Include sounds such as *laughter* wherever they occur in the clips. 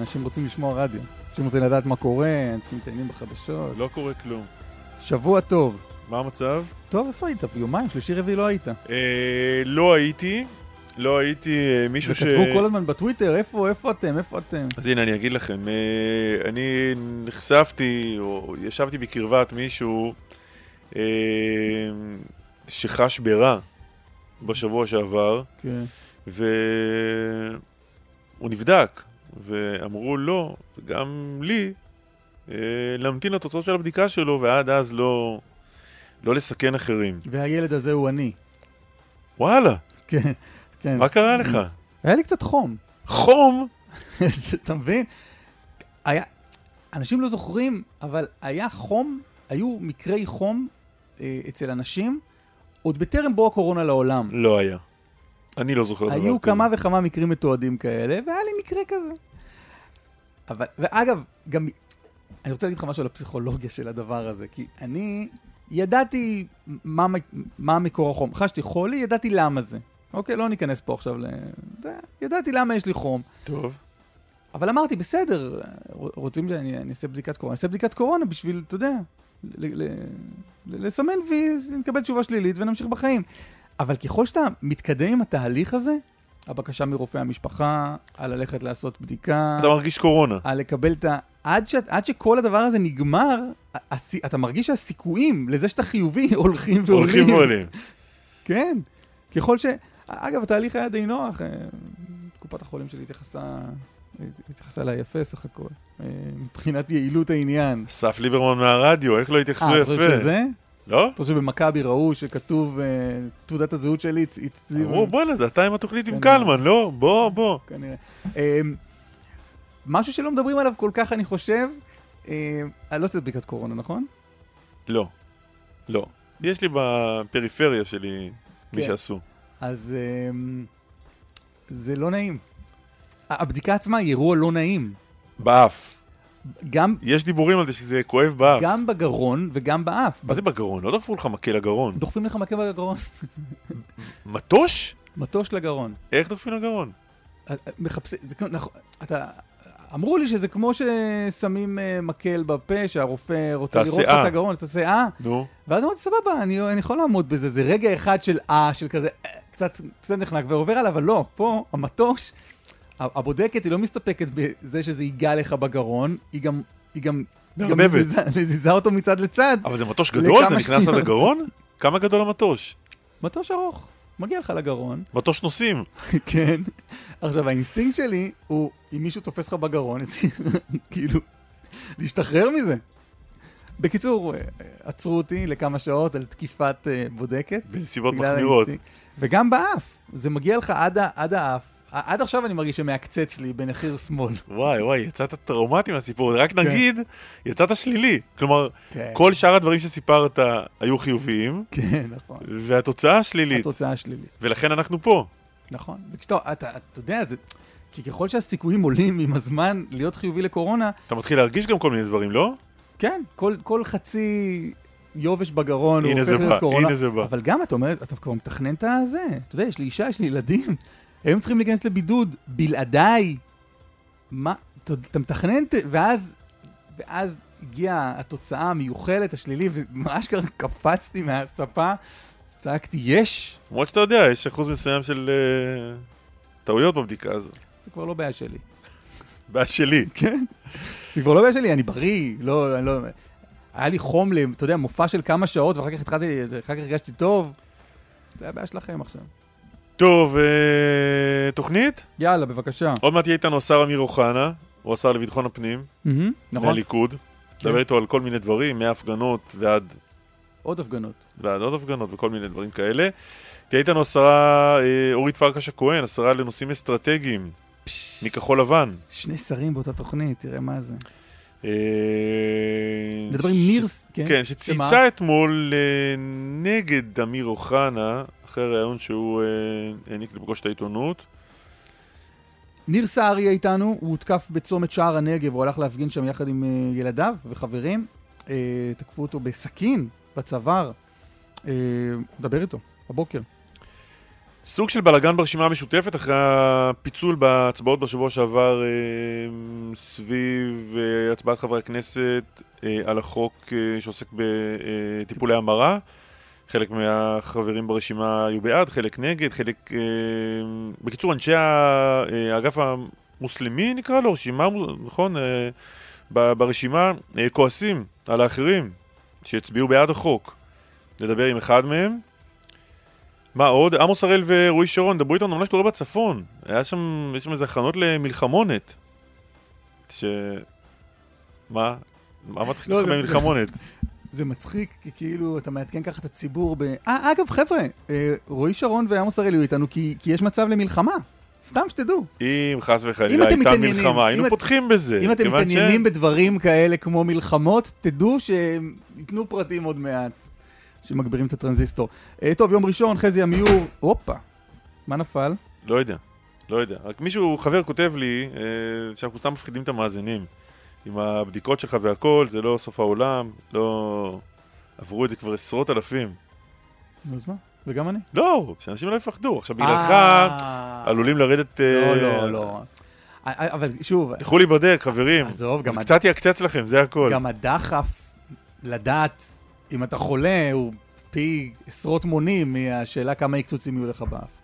אנשים רוצים לשמוע רדיו. אנשים רוצים לדעת מה קורה, אנשים מתעניינים בחדשות. לא קורה כלום. שבוע טוב. מה המצב? טוב, איפה היית? יומיים, שלישי רביעי לא היית. אה, לא הייתי. לא הייתי אה, מישהו ש... וכתבו כל הזמן בטוויטר, איפה, איפה אתם, איפה אתם? אז הנה, אני אגיד לכם. אה, אני נחשפתי, או ישבתי בקרבת מישהו אה, שחש ברע בשבוע שעבר, כן. והוא נבדק. ואמרו לא, וגם לי, אה, להמתין לתוצאות של הבדיקה שלו, ועד אז לא, לא לסכן אחרים. והילד הזה הוא אני. וואלה. כן, כן. מה קרה לך? היה לי קצת חום. חום? *laughs* אתה מבין? היה, אנשים לא זוכרים, אבל היה חום, היו מקרי חום אה, אצל אנשים, עוד בטרם בוא הקורונה לעולם. לא היה. אני לא זוכר דבר כזה. היו כמה וכמה מקרים מתועדים כאלה, והיה לי מקרה כזה. אבל, ואגב, גם, אני רוצה להגיד לך משהו על הפסיכולוגיה של הדבר הזה, כי אני ידעתי מה, מה מקור החום. חשתי חולי, ידעתי למה זה. אוקיי, לא ניכנס פה עכשיו ל... ידעתי למה יש לי חום. טוב. אבל אמרתי, בסדר, רוצים שאני אעשה בדיקת קורונה, אני אעשה בדיקת קורונה בשביל, אתה יודע, לסמן ונקבל תשובה שלילית ונמשיך בחיים. אבל ככל שאתה מתקדם עם התהליך הזה, הבקשה מרופא המשפחה, על ללכת לעשות בדיקה. אתה מרגיש קורונה. על לקבל את ה... עד, ש... עד שכל הדבר הזה נגמר, הס... אתה מרגיש שהסיכויים לזה שאתה חיובי *laughs* הולכים ועולים. הולכים ועולים. כן. ככל ש... אגב, התהליך היה די נוח. אה, קופת החולים שלי התייחסה, התייחסה אליי יפה סך הכל. אה, מבחינת יעילות העניין. אסף ליברמן מהרדיו, איך לא התייחסו יפה? אה, אתה חושב שזה? לא? אתה חושב שבמכבי ראו שכתוב אה, תעודת הזהות שלי, הציבו... אמרו, בואנה, זה אתה עם התוכנית עם קלמן, לא? בוא, בוא. כנראה. אמ, משהו שלא מדברים עליו כל כך, אני חושב, אני לא עושה בדיקת קורונה, נכון? לא. לא. יש לי בפריפריה שלי מי כן. שעשו. אז אמ, זה לא נעים. הבדיקה עצמה היא אירוע לא נעים. באף. גם... יש דיבורים על זה שזה כואב באף. גם בגרון וגם באף. מה זה בגרון? לא דחפו לך מקל לגרון. דוחפים לך מקל בגרון. מטוש? מטוש לגרון. איך דוחפים לגרון? אה, אה, מחפשים, זה כמו, נכון, אתה... אמרו לי שזה כמו ששמים uh, מקל בפה, שהרופא רוצה לראות לך את הגרון, את השיער. נו. ואז אמרתי, סבבה, אני, אני יכול לעמוד בזה, זה רגע אחד של אה, של כזה, קצת, קצת נחנק ועובר עליו, אבל לא, פה, המטוש, הבודקת היא לא מסתפקת בזה שזה ייגע לך בגרון, היא גם... היא גם גם מזיזה, אותו מצד לצד. אבל זה מטוש גדול? זה נכנס עד לגרון? כמה גדול המטוש? מטוש ארוך. מגיע לך לגרון. מטוש נוסעים. *laughs* כן. עכשיו, האינסטינקט שלי הוא, אם מישהו תופס לך בגרון, *laughs* כאילו, להשתחרר מזה. בקיצור, אה, עצרו אותי לכמה שעות על תקיפת אה, בודקת. בנסיבות מחמירות. וגם באף. זה מגיע לך עד, עד האף, עד עכשיו אני מרגיש שמעקצץ לי בנחיר שמאל. וואי וואי, יצאת טראומטי מהסיפור הזה, רק כן. נגיד, יצאת שלילי. כלומר, כן. כל שאר הדברים שסיפרת היו חיוביים. כן, נכון. והתוצאה שלילית. התוצאה שלילית. ולכן אנחנו פה. נכון. וכשאתה, אתה, אתה יודע, זה... כי ככל שהסיכויים עולים עם הזמן להיות חיובי לקורונה... אתה מתחיל להרגיש גם כל מיני דברים, לא? כן, כל, כל חצי יובש בגרון הוא הופך להיות קורונה. הנה זה בא. אבל גם אתה אומר, אתה כבר מתכנן את הזה. אתה יודע, יש לי אישה, יש לי ילדים. הם צריכים להיכנס לבידוד בלעדיי. מה, אתה, מתכנן, ואז, ואז הגיעה התוצאה המיוחלת, השלילי, וממש ככה קפצתי מהספה, צעקתי, יש! למרות שאתה יודע, יש אחוז מסוים של uh, טעויות בבדיקה הזו. זה כבר לא בעיה שלי. בעיה שלי. כן. זה כבר לא בעיה שלי, אני בריא, לא, אני לא... היה לי חום, אתה יודע, מופע של כמה שעות, ואחר כך התחלתי, אחר כך הרגשתי טוב. זה הבעיה שלכם עכשיו. טוב, אה, תוכנית? יאללה, בבקשה. עוד מעט יהיה איתנו השר אמיר אוחנה. הוא השר לביטחון הפנים, נכון. מהליכוד. כן. מדבר איתו על כל מיני דברים, מהפגנות ועד... עוד הפגנות. ועד עוד הפגנות וכל מיני דברים כאלה. תהיה איתנו השרה אה, אורית פרקש הכהן, השרה לנושאים אסטרטגיים, מכחול לבן. שני שרים באותה תוכנית, תראה מה זה. מדברים אה, ניר... כן, כן שצייצה אתמול אה, נגד אמיר אוחנה, אחרי ראיון שהוא העניק לפגוש את העיתונות. ניר יהיה איתנו, הוא הותקף בצומת שער הנגב, הוא הלך להפגין שם יחד עם ילדיו וחברים. תקפו אותו בסכין, בצוואר. דבר איתו, בבוקר. סוג של בלאגן ברשימה המשותפת אחרי הפיצול בהצבעות בשבוע שעבר אה, סביב אה, הצבעת חברי הכנסת אה, על החוק אה, שעוסק בטיפולי המרה. חלק מהחברים ברשימה היו בעד, חלק נגד, חלק... אה, בקיצור, אנשי אה, האגף המוסלמי נקרא לו, רשימה, נכון? אה, ברשימה אה, כועסים על האחרים שהצביעו בעד החוק. נדבר עם אחד מהם. מה עוד? עמוס הראל ורועי שרון, דברו איתנו על מה שקורה בצפון. היה שם, יש שם איזה הכנות למלחמונת. ש... מה? מה מצחיק אותך לא, במלחמונת? *laughs* זה מצחיק, כי כאילו אתה מעדכן ככה את הציבור ב... אה, אגב, חבר'ה, אה, רועי שרון ועמוס הראל היו איתנו כי, כי יש מצב למלחמה. סתם שתדעו. אם חס וחלילה הייתה מלחמה, היינו את... פותחים בזה. אם אתם מתעניינים ש... בדברים כאלה כמו מלחמות, תדעו שהם ייתנו פרטים עוד מעט. שמגבירים את הטרנזיסטור. אה, טוב, יום ראשון, חזי עמיור, הופה, מה נפל? לא יודע, לא יודע. רק מישהו, חבר כותב לי, אה, שאנחנו סתם מפחידים את המאזינים. עם הבדיקות שלך והכל, זה לא סוף העולם, לא... עברו את זה כבר עשרות אלפים. נו, אז מה? וגם אני. לא, שאנשים לא יפחדו. עכשיו, בגללך אה. עלולים לרדת... לא, לא, לא. אבל שוב... לכו להיבדק, חברים. עזוב, גם... זה קצת יקצץ לכם, זה הכל. גם הדחף לדעת אם אתה חולה, הוא פי עשרות מונים מהשאלה כמה יקצוצים יהיו לך באף.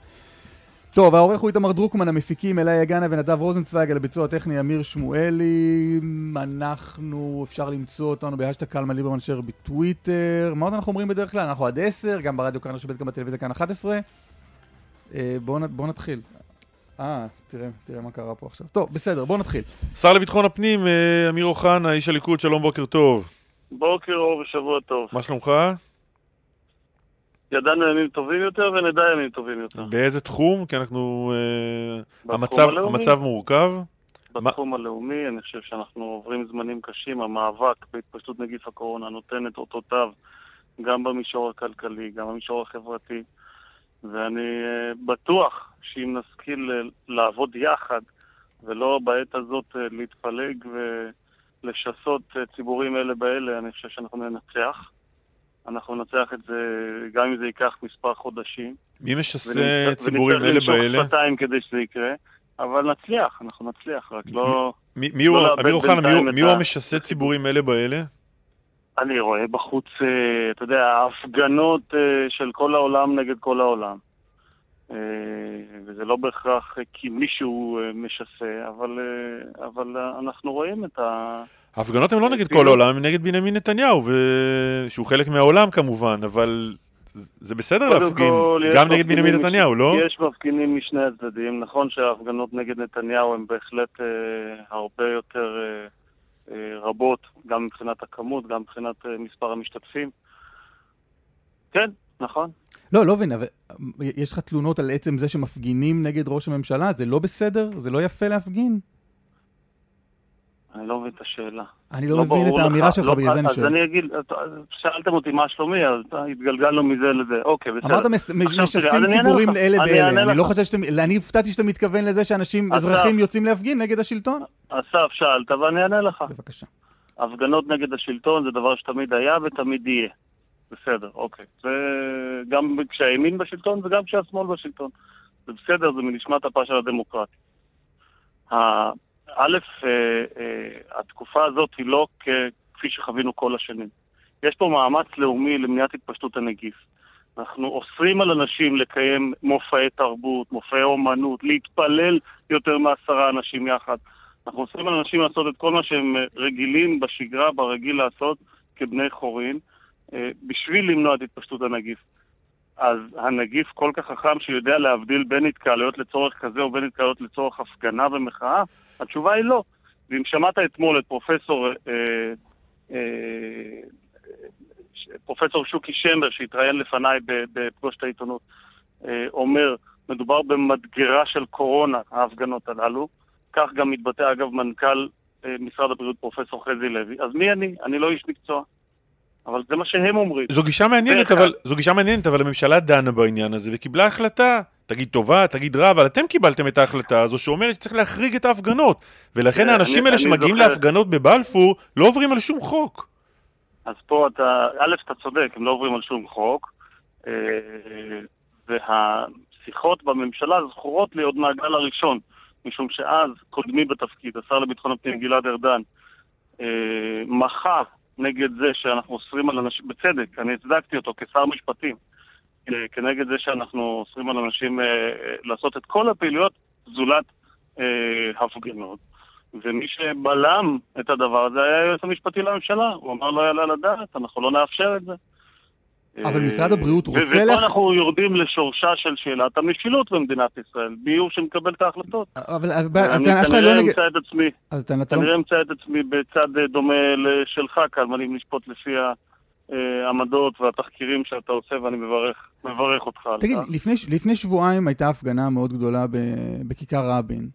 טוב, העורך הוא איתמר דרוקמן, המפיקים אלי יגנה ונדב רוזנצוויג, על הביצוע הטכני אמיר שמואלי. אנחנו, אפשר למצוא אותנו בהשטג קלמן ליברמן שר בטוויטר. מה עוד אנחנו אומרים בדרך כלל? אנחנו עד 10, גם ברדיו כאן רשת, גם בטלוויזיה כאן 11. אה, בואו בוא נתחיל. אה, תראה, תראה מה קרה פה עכשיו. טוב, בסדר, בואו נתחיל. שר לביטחון הפנים, אה, אמיר אוחנה, איש הליכוד, שלום, בוקר טוב. בוקר אור ושבוע טוב. מה שלומך? ידענו ימים טובים יותר ונדע ימים טובים יותר. באיזה תחום? כי אנחנו... אה, המצב, המצב מורכב. בתחום מה... הלאומי, אני חושב שאנחנו עוברים זמנים קשים. המאבק בהתפשטות נגיף הקורונה נותן את אותותיו גם במישור הכלכלי, גם במישור החברתי. ואני אה, בטוח שאם נשכיל אה, לעבוד יחד, ולא בעת הזאת להתפלג ו... לשסות אה, ציבורים אלה באלה, אני חושב שאנחנו ננצח. אנחנו ננצח את זה, גם אם זה ייקח מספר חודשים. מי משסה ציבורים אלה באלה? ונצטרך למשוך שפתיים כדי שזה יקרה, אבל נצליח, אנחנו נצליח, רק לא... מי, הוא, לא אמיר אוחנה, מי, הוא המשסה ציבורים אלה באלה? אני רואה בחוץ, אה, אתה יודע, הפגנות אה, של כל העולם נגד כל העולם. וזה לא בהכרח כי מישהו משסה, אבל, אבל אנחנו רואים את ה... ההפגנות הן לא נגד כל העולם, הן נגד בנימין נתניהו, שהוא חלק מהעולם כמובן, אבל זה בסדר להפגין, גם נגד בנימין נתניהו, לא? יש מפגינים משני הצדדים. נכון שההפגנות נגד נתניהו הן בהחלט אה, הרבה יותר אה, אה, רבות, גם מבחינת הכמות, גם מבחינת אה, מספר המשתתפים. כן, נכון. לא, לא מבין, אבל יש לך תלונות על עצם זה שמפגינים נגד ראש הממשלה? זה לא בסדר? זה לא יפה להפגין? אני לא מבין את השאלה. אני לא, לא מבין את האמירה שלך, לא, בגלל זה אני שואל. אז אני אגיד, שאלתם אותי מה שלומי, אז התגלגלנו מזה לזה, אוקיי, בסדר. אמרת משסים ציבורים לאלה באלה, אני לא חושב שאתם, אני הופתעתי שאתה מתכוון לזה שאנשים, אזרחים יוצאים להפגין נגד השלטון. אסף, שאלת ואני אענה לך. בבקשה. הפגנות נגד השלטון זה דבר שתמיד היה ותמיד יהיה. בסדר, אוקיי. זה גם כשהימין בשלטון וגם כשהשמאל בשלטון. זה בסדר, זה מנשמת אפה של הדמוקרטיה. א', אה, אה, התקופה הזאת היא לא כפי שחווינו כל השנים. יש פה מאמץ לאומי למניעת התפשטות הנגיף. אנחנו אוסרים על אנשים לקיים מופעי תרבות, מופעי אומנות, להתפלל יותר מעשרה אנשים יחד. אנחנו אוסרים על אנשים לעשות את כל מה שהם רגילים בשגרה, ברגיל לעשות, כבני חורין, אה, בשביל למנוע את התפשטות הנגיף. אז הנגיף כל כך חכם שיודע להבדיל בין התקהלויות לצורך כזה ובין התקהלויות לצורך הפגנה ומחאה? התשובה היא לא. ואם שמעת אתמול את פרופסור, אה, אה, פרופסור שוקי שמר, שהתראיין לפניי בפגושת העיתונות, אה, אומר, מדובר במדגרה של קורונה, ההפגנות הללו. כך גם מתבטא, אגב, מנכ"ל אה, משרד הבריאות, פרופסור חזי לוי. אז מי אני? אני לא איש מקצוע. אבל זה מה שהם אומרים. זו גישה מעניינת, אבל, זו גישה מעניינת, אבל הממשלה דנה בעניין הזה וקיבלה החלטה. תגיד טובה, תגיד רע, אבל אתם קיבלתם את ההחלטה הזו שאומרת שצריך להחריג את ההפגנות. ולכן האנשים האלה שמגיעים להפגנות בבלפור לא עוברים על שום חוק. אז פה אתה, א', אתה צודק, הם לא עוברים על שום חוק. אה, והשיחות בממשלה זכורות לי עוד מהגל הראשון, משום שאז קודמי בתפקיד, השר לביטחון הפנים גלעד ארדן, אה, מחה נגד זה שאנחנו אוסרים על אנשים, בצדק, אני הצדקתי אותו כשר משפטים, אה, כנגד זה שאנחנו אוסרים על אנשים אה, אה, לעשות את כל הפעילויות זולת הפגנות. ומי שבלם את הדבר הזה היה היועץ המשפטי לממשלה. הוא אמר לא יעלה על הדעת, אנחנו לא נאפשר את זה. אבל משרד הבריאות רוצה... ופה. אנחנו יורדים לשורשה של שאלת המשילות במדינת ישראל, ביוב שמקבל את ההחלטות. אבל הטענה שלך לא נגד... אני כנראה אמצא את עצמי, כנראה אמצא את עצמי בצד דומה לשלך כאן, ואני לשפוט לפי העמדות והתחקירים שאתה עושה, ואני מברך, מברך אותך על תגיד, לפני, לפני שבועיים הייתה הפגנה מאוד גדולה בכיכר רבין.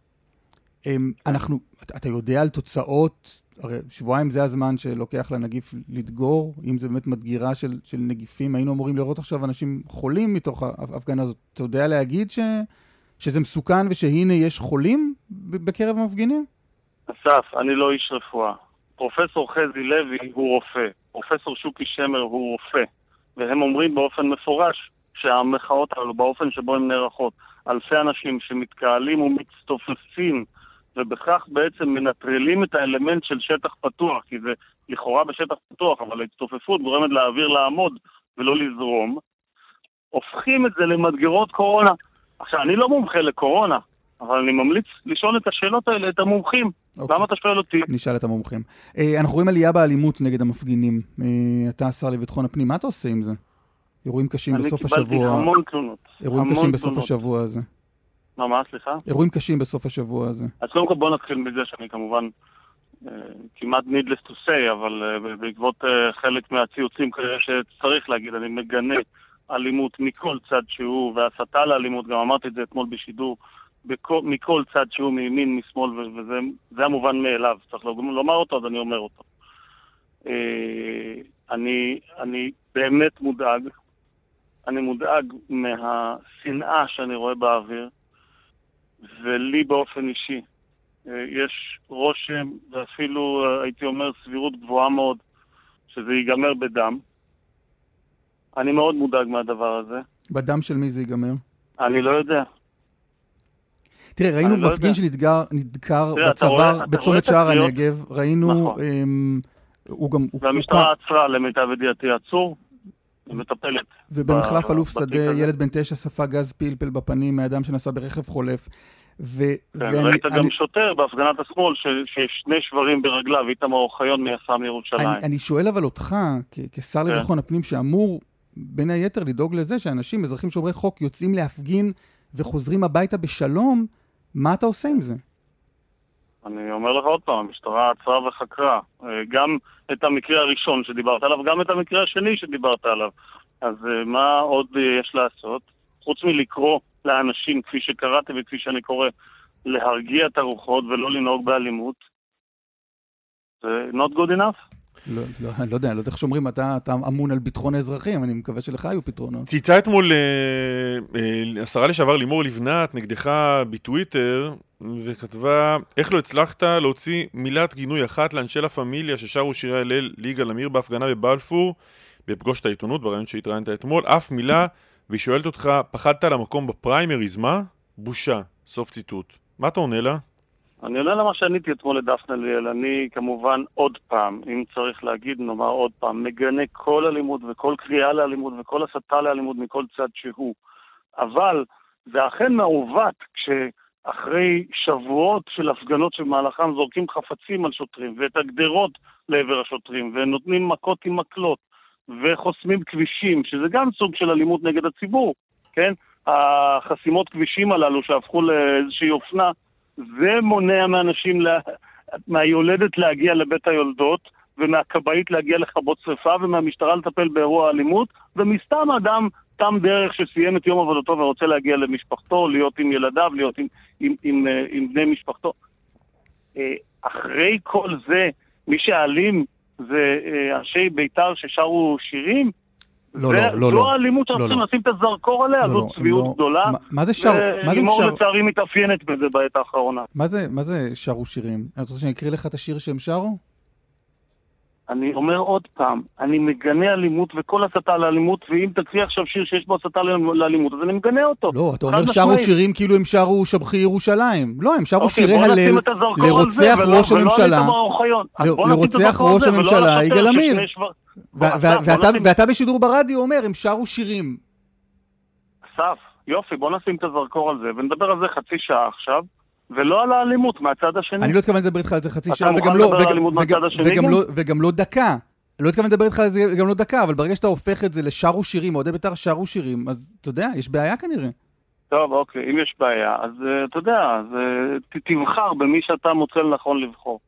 אמ, אנחנו, אתה יודע על תוצאות הרי שבועיים זה הזמן שלוקח לנגיף לדגור, אם זה באמת מדגירה של, של נגיפים, היינו אמורים לראות עכשיו אנשים חולים מתוך ההפגנה הזאת. אתה יודע להגיד ש, שזה מסוכן ושהנה יש חולים בקרב המפגינים? אסף, אני לא איש רפואה. פרופסור חזי לוי הוא רופא, פרופסור שוקי שמר הוא רופא, והם אומרים באופן מפורש שהמחאות האלו, באופן שבו הן נערכות, אלפי אנשים שמתקהלים ומצטופפים ובכך בעצם מנטרלים את האלמנט של שטח פתוח, כי זה לכאורה בשטח פתוח, אבל ההצטופפות גורמת לאוויר לעמוד ולא לזרום, הופכים את זה למדגרות קורונה. עכשיו, אני לא מומחה לקורונה, אבל אני ממליץ לשאול את השאלות האלה, את המומחים. אוקיי. למה אתה שואל אותי? נשאל את המומחים. אה, אנחנו רואים עלייה באלימות נגד המפגינים. אה, אתה השר לביטחון הפנים, מה אתה עושה עם זה? אירועים קשים בסוף השבוע. אני קיבלתי המון תלונות. אירועים קשים תלונות. בסוף השבוע הזה. מה, מה, סליחה? אירועים קשים בסוף השבוע הזה. אז קודם כל בוא נתחיל מזה שאני כמובן uh, כמעט needless to say, אבל uh, בעקבות uh, חלק מהציוצים כנראה שצריך להגיד, אני מגנה אלימות מכל צד שהוא, והסתה לאלימות, גם אמרתי את זה אתמול בשידור, בכל, מכל צד שהוא, מימין, משמאל, וזה המובן מאליו, צריך לומר אותו, אז אני אומר אותו. אני, אני באמת מודאג, אני מודאג מהשנאה שאני רואה באוויר. ולי באופן אישי אה, יש רושם, ואפילו אה, הייתי אומר סבירות גבוהה מאוד, שזה ייגמר בדם. אני מאוד מודאג מהדבר הזה. בדם של מי זה ייגמר? אני לא יודע. תראה, ראינו לא מפגין שנדקר בצוואר בצומת שער הנגב, ראינו... נכון. אמ, הוא גם... והמשטרה עצרה למיטב ידיעתי עצור, ומטפלת. ובמחלף אלוף שדה, ילד בן תשע ספג גז פלפל בפנים מאדם שנסע ברכב חולף. ו... כן, ואני, ראית אני... גם שוטר בהפגנת השמאל שיש שני שברים ברגליו, איתמר אוחיון מיס"מ ירושלים. אני, אני שואל אבל אותך, כ- כשר כן. לביטחון הפנים, שאמור בין היתר לדאוג לזה שאנשים, אזרחים שומרי חוק, יוצאים להפגין וחוזרים הביתה בשלום, מה אתה עושה עם זה? אני אומר לך עוד פעם, המשטרה עצרה וחקרה. אה, גם את המקרה הראשון שדיברת עליו, גם את המקרה השני שדיברת עליו. אז אה, מה עוד יש לעשות? חוץ מלקרוא לאנשים, כפי שקראתי וכפי שאני קורא, להרגיע את הרוחות ולא לנהוג באלימות, זה not good enough. לא, לא, לא יודע, אני לא יודע איך שאומרים, אתה, אתה אמון על ביטחון האזרחים, אני מקווה שלך היו פתרונות. צייצה אתמול אה, אה, השרה לשעבר לימור לבנת נגדך בטוויטר, וכתבה, איך לא הצלחת להוציא מילת גינוי אחת לאנשי לה פמיליה ששרו שירי הלל ליגאל עמיר בהפגנה בבלפור, בפגוש את העיתונות, ברעיון שהתראיינת אתמול, אף מילה, והיא שואלת אותך, פחדת על המקום בפריימריז, מה? בושה. סוף ציטוט. מה אתה עונה לה? אני עונה למה שעניתי אתמול לדפנה ליאל. אני כמובן עוד פעם, אם צריך להגיד, נאמר עוד פעם, מגנה כל אלימות וכל קריאה לאלימות וכל הסתה לאלימות מכל צד שהוא. אבל זה אכן מעוות כשאחרי שבועות של הפגנות שבמהלכם זורקים חפצים על שוטרים ואת הגדרות לעבר השוטרים ונותנים מכות עם מקלות וחוסמים כבישים, שזה גם סוג של אלימות נגד הציבור, כן? החסימות כבישים הללו שהפכו לאיזושהי אופנה, זה מונע מאנשים לה, מהיולדת להגיע לבית היולדות, ומהכבאית להגיע לכבות שרפה, ומהמשטרה לטפל באירוע אלימות, ומסתם אדם תם דרך שסיים את יום עבודתו ורוצה להגיע למשפחתו, להיות עם ילדיו, להיות עם, עם, עם, עם, עם בני משפחתו. אחרי כל זה, מי שאלים זה אנשי בית"ר ששרו שירים, לא, לא, לא. זו האלימות שאנחנו צריכים לשים את הזרקור עליה, זו צביעות גדולה. מה זה שר? לימור לצערי מתאפיינת בזה בעת האחרונה. מה זה שרו שירים? אתה רוצה שאני אקריא לך את השיר שהם שרו? אני אומר עוד פעם, אני מגנה אלימות וכל הסתה לאלימות, ואם תקריא עכשיו שיר שיש בו הסתה לאלימות, אז אני מגנה אותו. לא, אתה אומר שרו שירים כאילו הם שרו שבחי ירושלים. לא, הם שרו שירי הלל לרוצח ראש הממשלה. לרוצח ראש הממשלה יגאל עמיר. ואתה בשידור ברדיו אומר, הם שרו שירים. אסף, יופי, בוא נשים את הזרקור על זה, ונדבר על זה חצי שעה עכשיו. ולא על האלימות מהצד השני. אני לא התכוון לדבר איתך על זה חצי שעה, וגם לא, וגם, וגם, וגם, לא, וגם לא דקה. לא התכוון לדבר איתך על זה גם לא דקה, אבל ברגע שאתה הופך את זה לשרו שירים, אוהדי בית"ר שרו שירים, אז אתה יודע, יש בעיה כנראה. טוב, אוקיי, אם יש בעיה, אז uh, אתה יודע, אז uh, תבחר במי שאתה מוצא לנכון לבחור.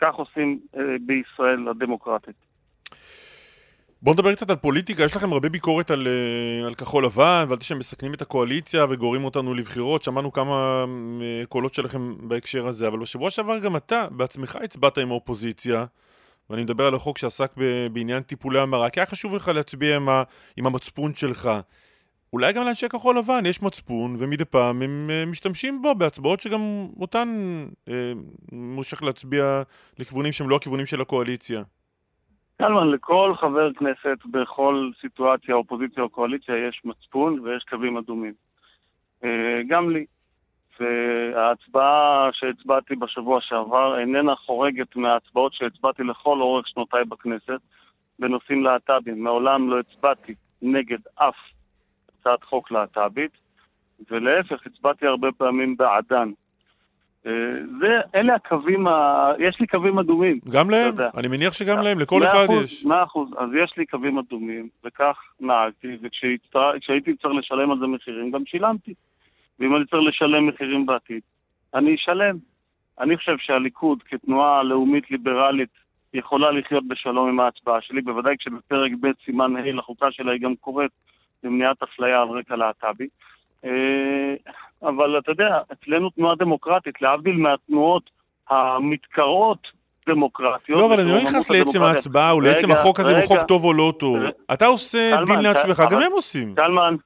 כך עושים uh, בישראל הדמוקרטית. בואו נדבר קצת על פוליטיקה, יש לכם הרבה ביקורת על, אה, על כחול לבן ועל זה שהם מסכנים את הקואליציה וגוררים אותנו לבחירות, שמענו כמה אה, קולות שלכם בהקשר הזה, אבל בשבוע שעבר גם אתה בעצמך הצבעת עם האופוזיציה, ואני מדבר על החוק שעסק בעניין טיפולי המרה, כי היה חשוב לך להצביע עם, ה, עם המצפון שלך. אולי גם לאנשי כחול לבן יש מצפון, ומדי פעם הם אה, משתמשים בו בהצבעות שגם אותן אה, מושך להצביע לכיוונים שהם לא הכיוונים של הקואליציה. קלמן, לכל חבר כנסת בכל סיטואציה, אופוזיציה או קואליציה, יש מצפון ויש קווים אדומים. אה, גם לי. וההצבעה שהצבעתי בשבוע שעבר איננה חורגת מההצבעות שהצבעתי לכל אורך שנותיי בכנסת בנושאים להט"בים. מעולם לא הצבעתי נגד אף הצעת חוק להט"בית, ולהפך, הצבעתי הרבה פעמים בעדן. אה, זה, אלה הקווים, ה... יש לי קווים אדומים. גם להם? אני מניח שגם להם, לכל אחד יש. מאה אחוז, אז יש לי קווים אדומים, וכך נהגתי, וכשהייתי צריך לשלם על זה מחירים, גם שילמתי. ואם אני צריך לשלם מחירים בעתיד, אני אשלם. אני חושב שהליכוד, כתנועה לאומית ליברלית, יכולה לחיות בשלום עם ההצבעה שלי, בוודאי כשבפרק ב' סימן ה' לחוקה שלה היא גם קוראת למניעת אפליה על רקע להט"בי. אבל אתה יודע, אצלנו תנועה דמוקרטית, להבדיל מהתנועות המתקרות דמוקרטיות. לא, אבל אני לא נכנס לעצם ההצבעה או לעצם החוק הזה, אם הוא חוק טוב או לא טוב. אתה עושה דין לעצמך, גם הם עושים. טלמן,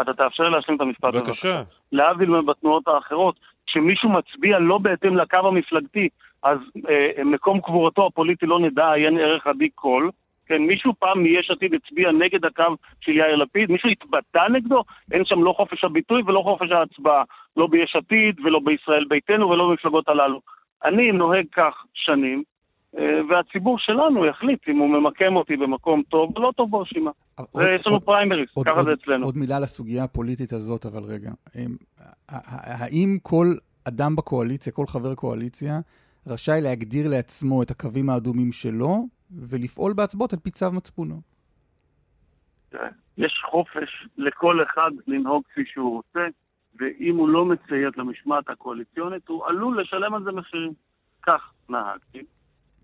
אתה תאפשר לי להשלים את המשפט הזה. בבקשה. להבדיל בתנועות האחרות, כשמישהו מצביע לא בהתאם לקו המפלגתי, אז אה, מקום קבורתו הפוליטי לא נדע, עיין ערך עדי כל. כן, מישהו פעם מיש עתיד הצביע נגד הקו של יאיר לפיד? מישהו התבטא נגדו? אין שם לא חופש הביטוי ולא חופש ההצבעה. לא ביש עתיד ולא בישראל ביתנו ולא במפלגות הללו. אני נוהג כך שנים, אה, והציבור שלנו יחליט אם הוא ממקם אותי במקום טוב או לא טוב ברשימה. יש לנו פריימריס, ככה זה אצלנו. עוד מילה לסוגיה הפוליטית הזאת, אבל רגע. האם כל אדם בקואליציה, כל חבר קואליציה, רשאי להגדיר לעצמו את הקווים האדומים שלו, ולפעול בהצבעות על פי צו מצפונו. יש חופש לכל אחד לנהוג כפי שהוא רוצה, ואם הוא לא מציית למשמעת הקואליציונית, הוא עלול לשלם על זה מחירים. כך נהגתי,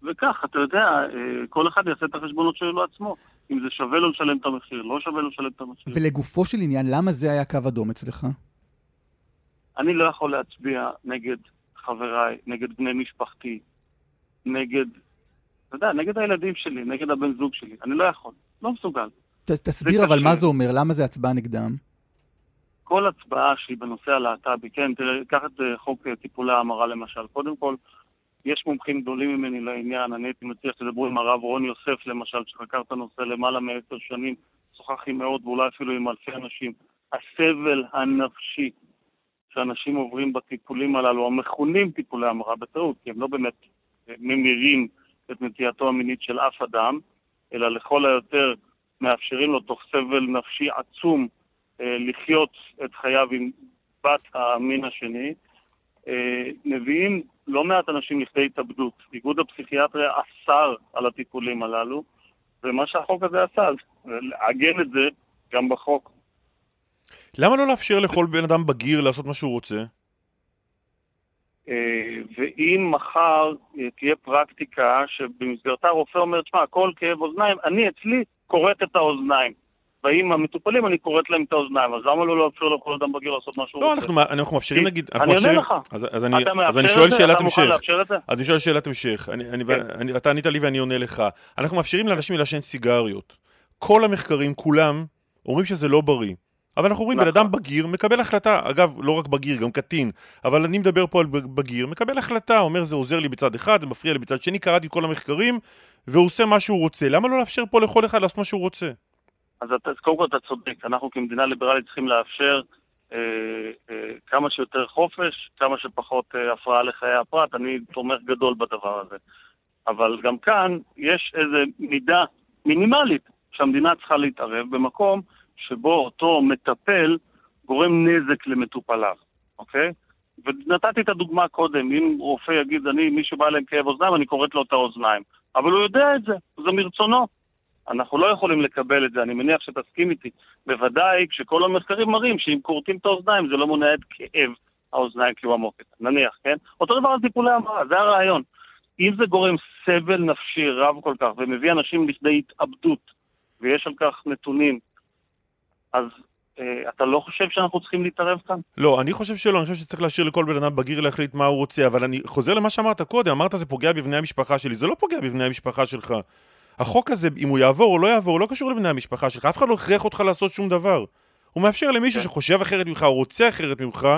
וכך, אתה יודע, אה, כל אחד יעשה את החשבונות שלו עצמו. אם זה שווה לו לשלם את המחיר, לא שווה לו לשלם את המחיר. ולגופו של עניין, למה זה היה קו אדום אצלך? אני לא יכול להצביע נגד חבריי, נגד בני משפחתי, נגד אתה יודע, נגד הילדים שלי, נגד הבן זוג שלי. אני לא יכול, לא מסוגל. ת, תסביר אבל מה זה אומר, למה זה הצבעה נגדם? כל הצבעה שהיא בנושא הלהט"בי, כן, תראה, קח את אה, חוק אה, טיפולי ההמרה למשל. קודם כל, יש מומחים גדולים ממני לעניין, אני הייתי מציע שתדברו עם הרב רון יוסף למשל, שחקר את הנושא למעלה מעשר שנים, שוחח עם מאות ואולי אפילו עם אלפי אנשים. הסבל הנפשי שאנשים עוברים בטיפולים הללו, המכונים טיפולי המרה בטעות, כי הם לא באמת אה, ממירים את נטייתו המינית של אף אדם, אלא לכל היותר מאפשרים לו תוך סבל נפשי עצום אה, לחיות את חייו עם בת המין השני, אה, מביאים לא מעט אנשים לכדי התאבדות. איגוד הפסיכיאטריה אסר על הטיפולים הללו, ומה שהחוק הזה עשה, לעגן את זה גם בחוק. למה לא לאפשר לכל בן אדם בגיר לעשות מה שהוא רוצה? ואם מחר תהיה פרקטיקה שבמסגרתה רופא אומר, תשמע, כל כאב אוזניים, אני אצלי כורת את האוזניים. באים המטופלים, אני כורת להם את האוזניים, אז למה לא לאפשר לכל אדם בגיר לעשות משהו? לא, אנחנו, אנחנו מאפשרים נגיד... אני עונה לך. אז, אז, אני, אז אני שואל שאלת המשך. אז אני שואל שאלת המשך. אתה ענית לי ואני עונה לך. אנחנו מאפשרים לאנשים לעשן סיגריות. כל המחקרים, כולם, אומרים שזה לא בריא. אבל אנחנו אומרים, בן נכון. אדם בגיר מקבל החלטה, אגב, לא רק בגיר, גם קטין, אבל אני מדבר פה על בגיר, מקבל החלטה, אומר זה עוזר לי בצד אחד, זה מפריע לי בצד שני, קראתי את כל המחקרים, והוא עושה מה שהוא רוצה. למה לא לאפשר פה לכל אחד לעשות מה שהוא רוצה? אז אתה, קודם כל אתה צודק, אנחנו כמדינה ליברלית צריכים לאפשר אה, אה, כמה שיותר חופש, כמה שפחות אה, הפרעה לחיי הפרט, אני תומך גדול בדבר הזה. אבל גם כאן יש איזו מידה מינימלית שהמדינה צריכה להתערב במקום שבו אותו מטפל גורם נזק למטופליו, אוקיי? ונתתי את הדוגמה קודם, אם רופא יגיד, אני, מי שבא אליהם כאב אוזניים, אני כורת לו את האוזניים. אבל הוא יודע את זה, זה מרצונו. אנחנו לא יכולים לקבל את זה, אני מניח שתסכים איתי. בוודאי כשכל המחקרים מראים שאם כורתים את האוזניים זה לא מונע את כאב האוזניים כי הוא עמוק נניח, כן? אותו דבר על טיפולי המרה, זה הרעיון. אם זה גורם סבל נפשי רב כל כך ומביא אנשים לכדי התאבדות, ויש על כך נתונים, אז אה, אתה לא חושב שאנחנו צריכים להתערב כאן? לא, אני חושב שלא, אני חושב שצריך להשאיר לכל בן אדם בגיר להחליט מה הוא רוצה, אבל אני חוזר למה שאמרת קודם, אמרת זה פוגע בבני המשפחה שלי, זה לא פוגע בבני המשפחה שלך. החוק הזה, אם הוא יעבור או לא יעבור, הוא לא קשור לבני המשפחה שלך, אף אחד לא הכריח אותך לעשות שום דבר. הוא מאפשר למישהו כן. שחושב אחרת ממך, או רוצה אחרת ממך,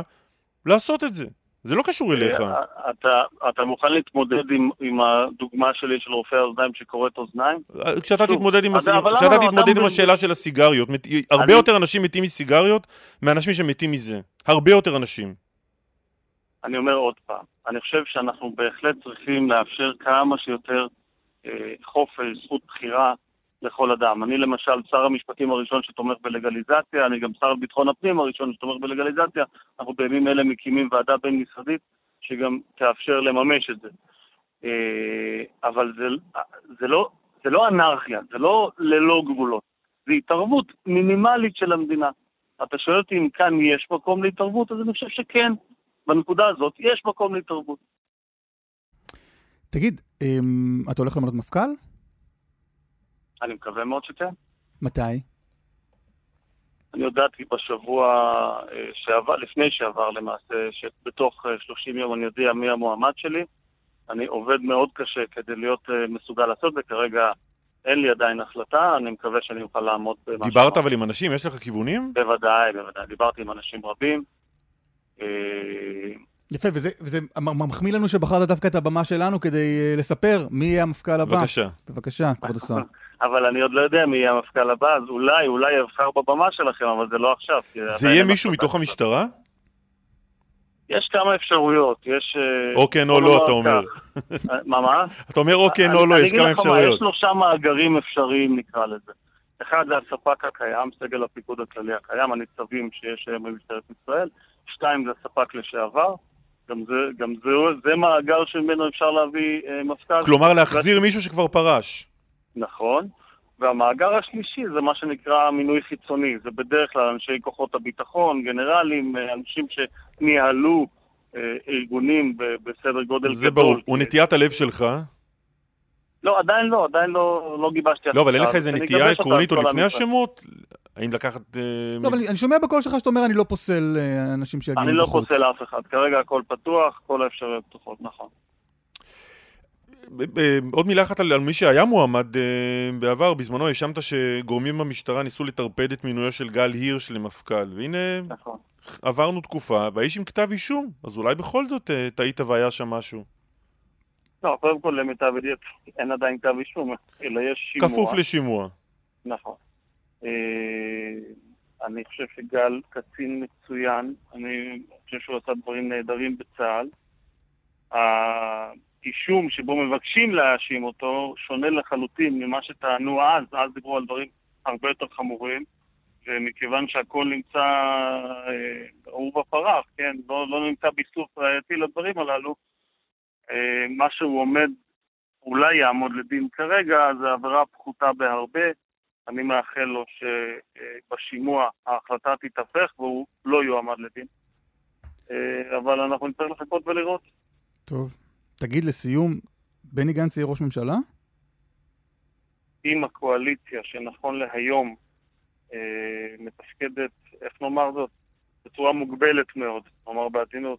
לעשות את זה. זה לא קשור אליך. אה, אתה, אתה מוכן להתמודד עם, עם הדוגמה שלי של רופא האוזניים שקוראת אוזניים? אה, כשאתה שוב, תתמודד עם, אתה, הסיג... כשאתה תתמודד עם השאלה של הסיגריות, הרבה אני... יותר אנשים מתים מסיגריות מאנשים שמתים מזה. הרבה יותר אנשים. אני אומר עוד פעם, אני חושב שאנחנו בהחלט צריכים לאפשר כמה שיותר אה, חופש, זכות בחירה לכל אדם. אני למשל שר המשפטים הראשון שתומך בלגליזציה, אני גם שר ביטחון הפנים הראשון שתומך בלגליזציה. אנחנו בימים אלה מקימים ועדה בין-משרדית שגם תאפשר לממש את זה. אה, אבל זה, זה, לא, זה לא אנרכיה, זה לא ללא גבולות. זה התערבות מינימלית של המדינה. אתה שואל אותי אם כאן יש מקום להתערבות, אז אני חושב שכן. בנקודה הזאת יש מקום להתערבות. תגיד, אמ, אתה הולך למנות מפכ"ל? אני מקווה מאוד שכן. מתי? אני הודעתי בשבוע אה, שעבר, לפני שעבר למעשה, שבתוך 30 אה, יום אני אודיע מי המועמד שלי. אני עובד מאוד קשה כדי להיות אה, מסוגל לעשות זה, כרגע אין לי עדיין החלטה, אני מקווה שאני אוכל לעמוד במה דיברת אבל עם אנשים? יש לך כיוונים? בוודאי, בוודאי. דיברתי עם אנשים רבים. יפה, וזה, וזה מחמיא לנו שבחרת דווקא את הבמה שלנו כדי לספר מי יהיה המפכ"ל הבא. בבקשה. בבקשה, כבוד השר. *laughs* אבל אני עוד לא יודע מי יהיה המפכ"ל הבא, אז אולי, אולי אבחר בבמה שלכם, אבל זה לא עכשיו. זה יהיה מישהו מתוך המשטרה? יש כמה אפשרויות, יש... או כן או לא, אתה אומר. אה, מה, מה? אתה אומר או כן או לא, יש כמה אפשרויות. אני אגיד לך מה, יש שלושה מאגרים אפשריים, נקרא לזה. אחד זה הספק הקיים, סגל הפיקוד הכללי הקיים, הניצבים שיש היום במשטרת ישראל. שתיים זה הספק לשעבר. גם זה, גם זה, זה מאגר שממנו אפשר להביא אה, מפכ"ל. כלומר, להחזיר. מישהו שכבר פרש. נכון. והמאגר השלישי זה מה שנקרא מינוי חיצוני. זה בדרך כלל אנשי כוחות הביטחון, גנרלים, אה, אנשים שניהלו אה, ארגונים בסדר גודל זה גדול. זה ברור. הוא נטיית הלב שלך? לא, עדיין לא, עדיין לא, לא גיבשתי... לא, אבל אין לך איזה נטייה עקרונית עוד לפני השמות? האם לקחת... אה, לא, אבל אני שומע בקול שלך שאתה אומר, אני לא פוסל אה, אנשים שיגיעו בחוץ. אני לא פוסל אף אחד. כרגע הכל פתוח, כל האפשרויות פתוחות, נכון. עוד מילה אחת על, על מי שהיה מועמד uh, בעבר, בזמנו האשמת שגורמים במשטרה ניסו לטרפד את מינויו של גל הירש למפכ"ל, והנה נכון. עברנו תקופה, והאיש עם כתב אישום, אז אולי בכל זאת uh, טעית והיה שם משהו. לא, קודם כל למיטב ידיעתי אין עדיין כתב אישום, אלא יש שימוע. כפוף לשימוע. נכון. אה, אני חושב שגל קצין מצוין, אני חושב שהוא עשה דברים נהדרים בצה"ל. האישום שבו מבקשים להאשים אותו שונה לחלוטין ממה שטענו אז, אז דיברו על דברים הרבה יותר חמורים, ומכיוון שהכל נמצא אה, עורבא פרח, כן, לא, לא נמצא ביסוף ראייתי לדברים הללו, אה, מה שהוא עומד, אולי יעמוד לדין כרגע, זה עבירה פחותה בהרבה. אני מאחל לו שבשימוע ההחלטה תתהפך והוא לא יועמד לדין. אבל אנחנו נצטרך לחכות ולראות. טוב. תגיד לסיום, בני גנץ יהיה ראש ממשלה? אם הקואליציה, שנכון להיום אה, מתפקדת, איך נאמר זאת, בצורה מוגבלת מאוד, נאמר בעדינות,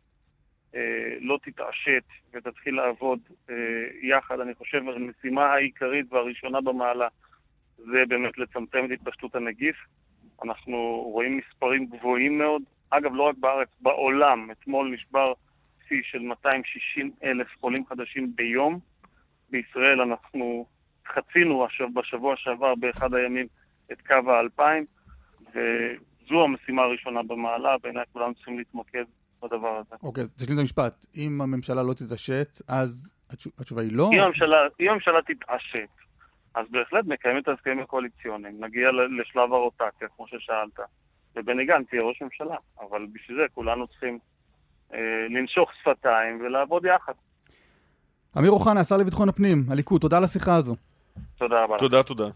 אה, לא תתעשת ותתחיל לעבוד אה, יחד, אני חושב המשימה העיקרית והראשונה במעלה זה באמת לצמצם את התפשטות הנגיף. אנחנו רואים מספרים גבוהים מאוד. אגב, לא רק בארץ, בעולם. אתמול נשבר שיא של 260 אלף חולים חדשים ביום. בישראל אנחנו חצינו בשבוע שעבר באחד הימים את קו האלפיים, וזו המשימה הראשונה במעלה, בעיניי כולנו צריכים להתמקד בדבר הזה. אוקיי, תשלים את המשפט. אם הממשלה לא תתעשת, אז התשובה היא לא? אם הממשלה, אם הממשלה תתעשת, אז בהחלט נקיים את ההסכמים הקואליציוניים, נגיע לשלב הרוטציה, כמו ששאלת, ובני גנץ תהיה ראש ממשלה. אבל בשביל זה כולנו צריכים לנשוך שפתיים ולעבוד יחד. אמיר אוחנה, השר לביטחון הפנים, הליכוד, תודה על השיחה הזו. תודה רבה. תודה, תודה.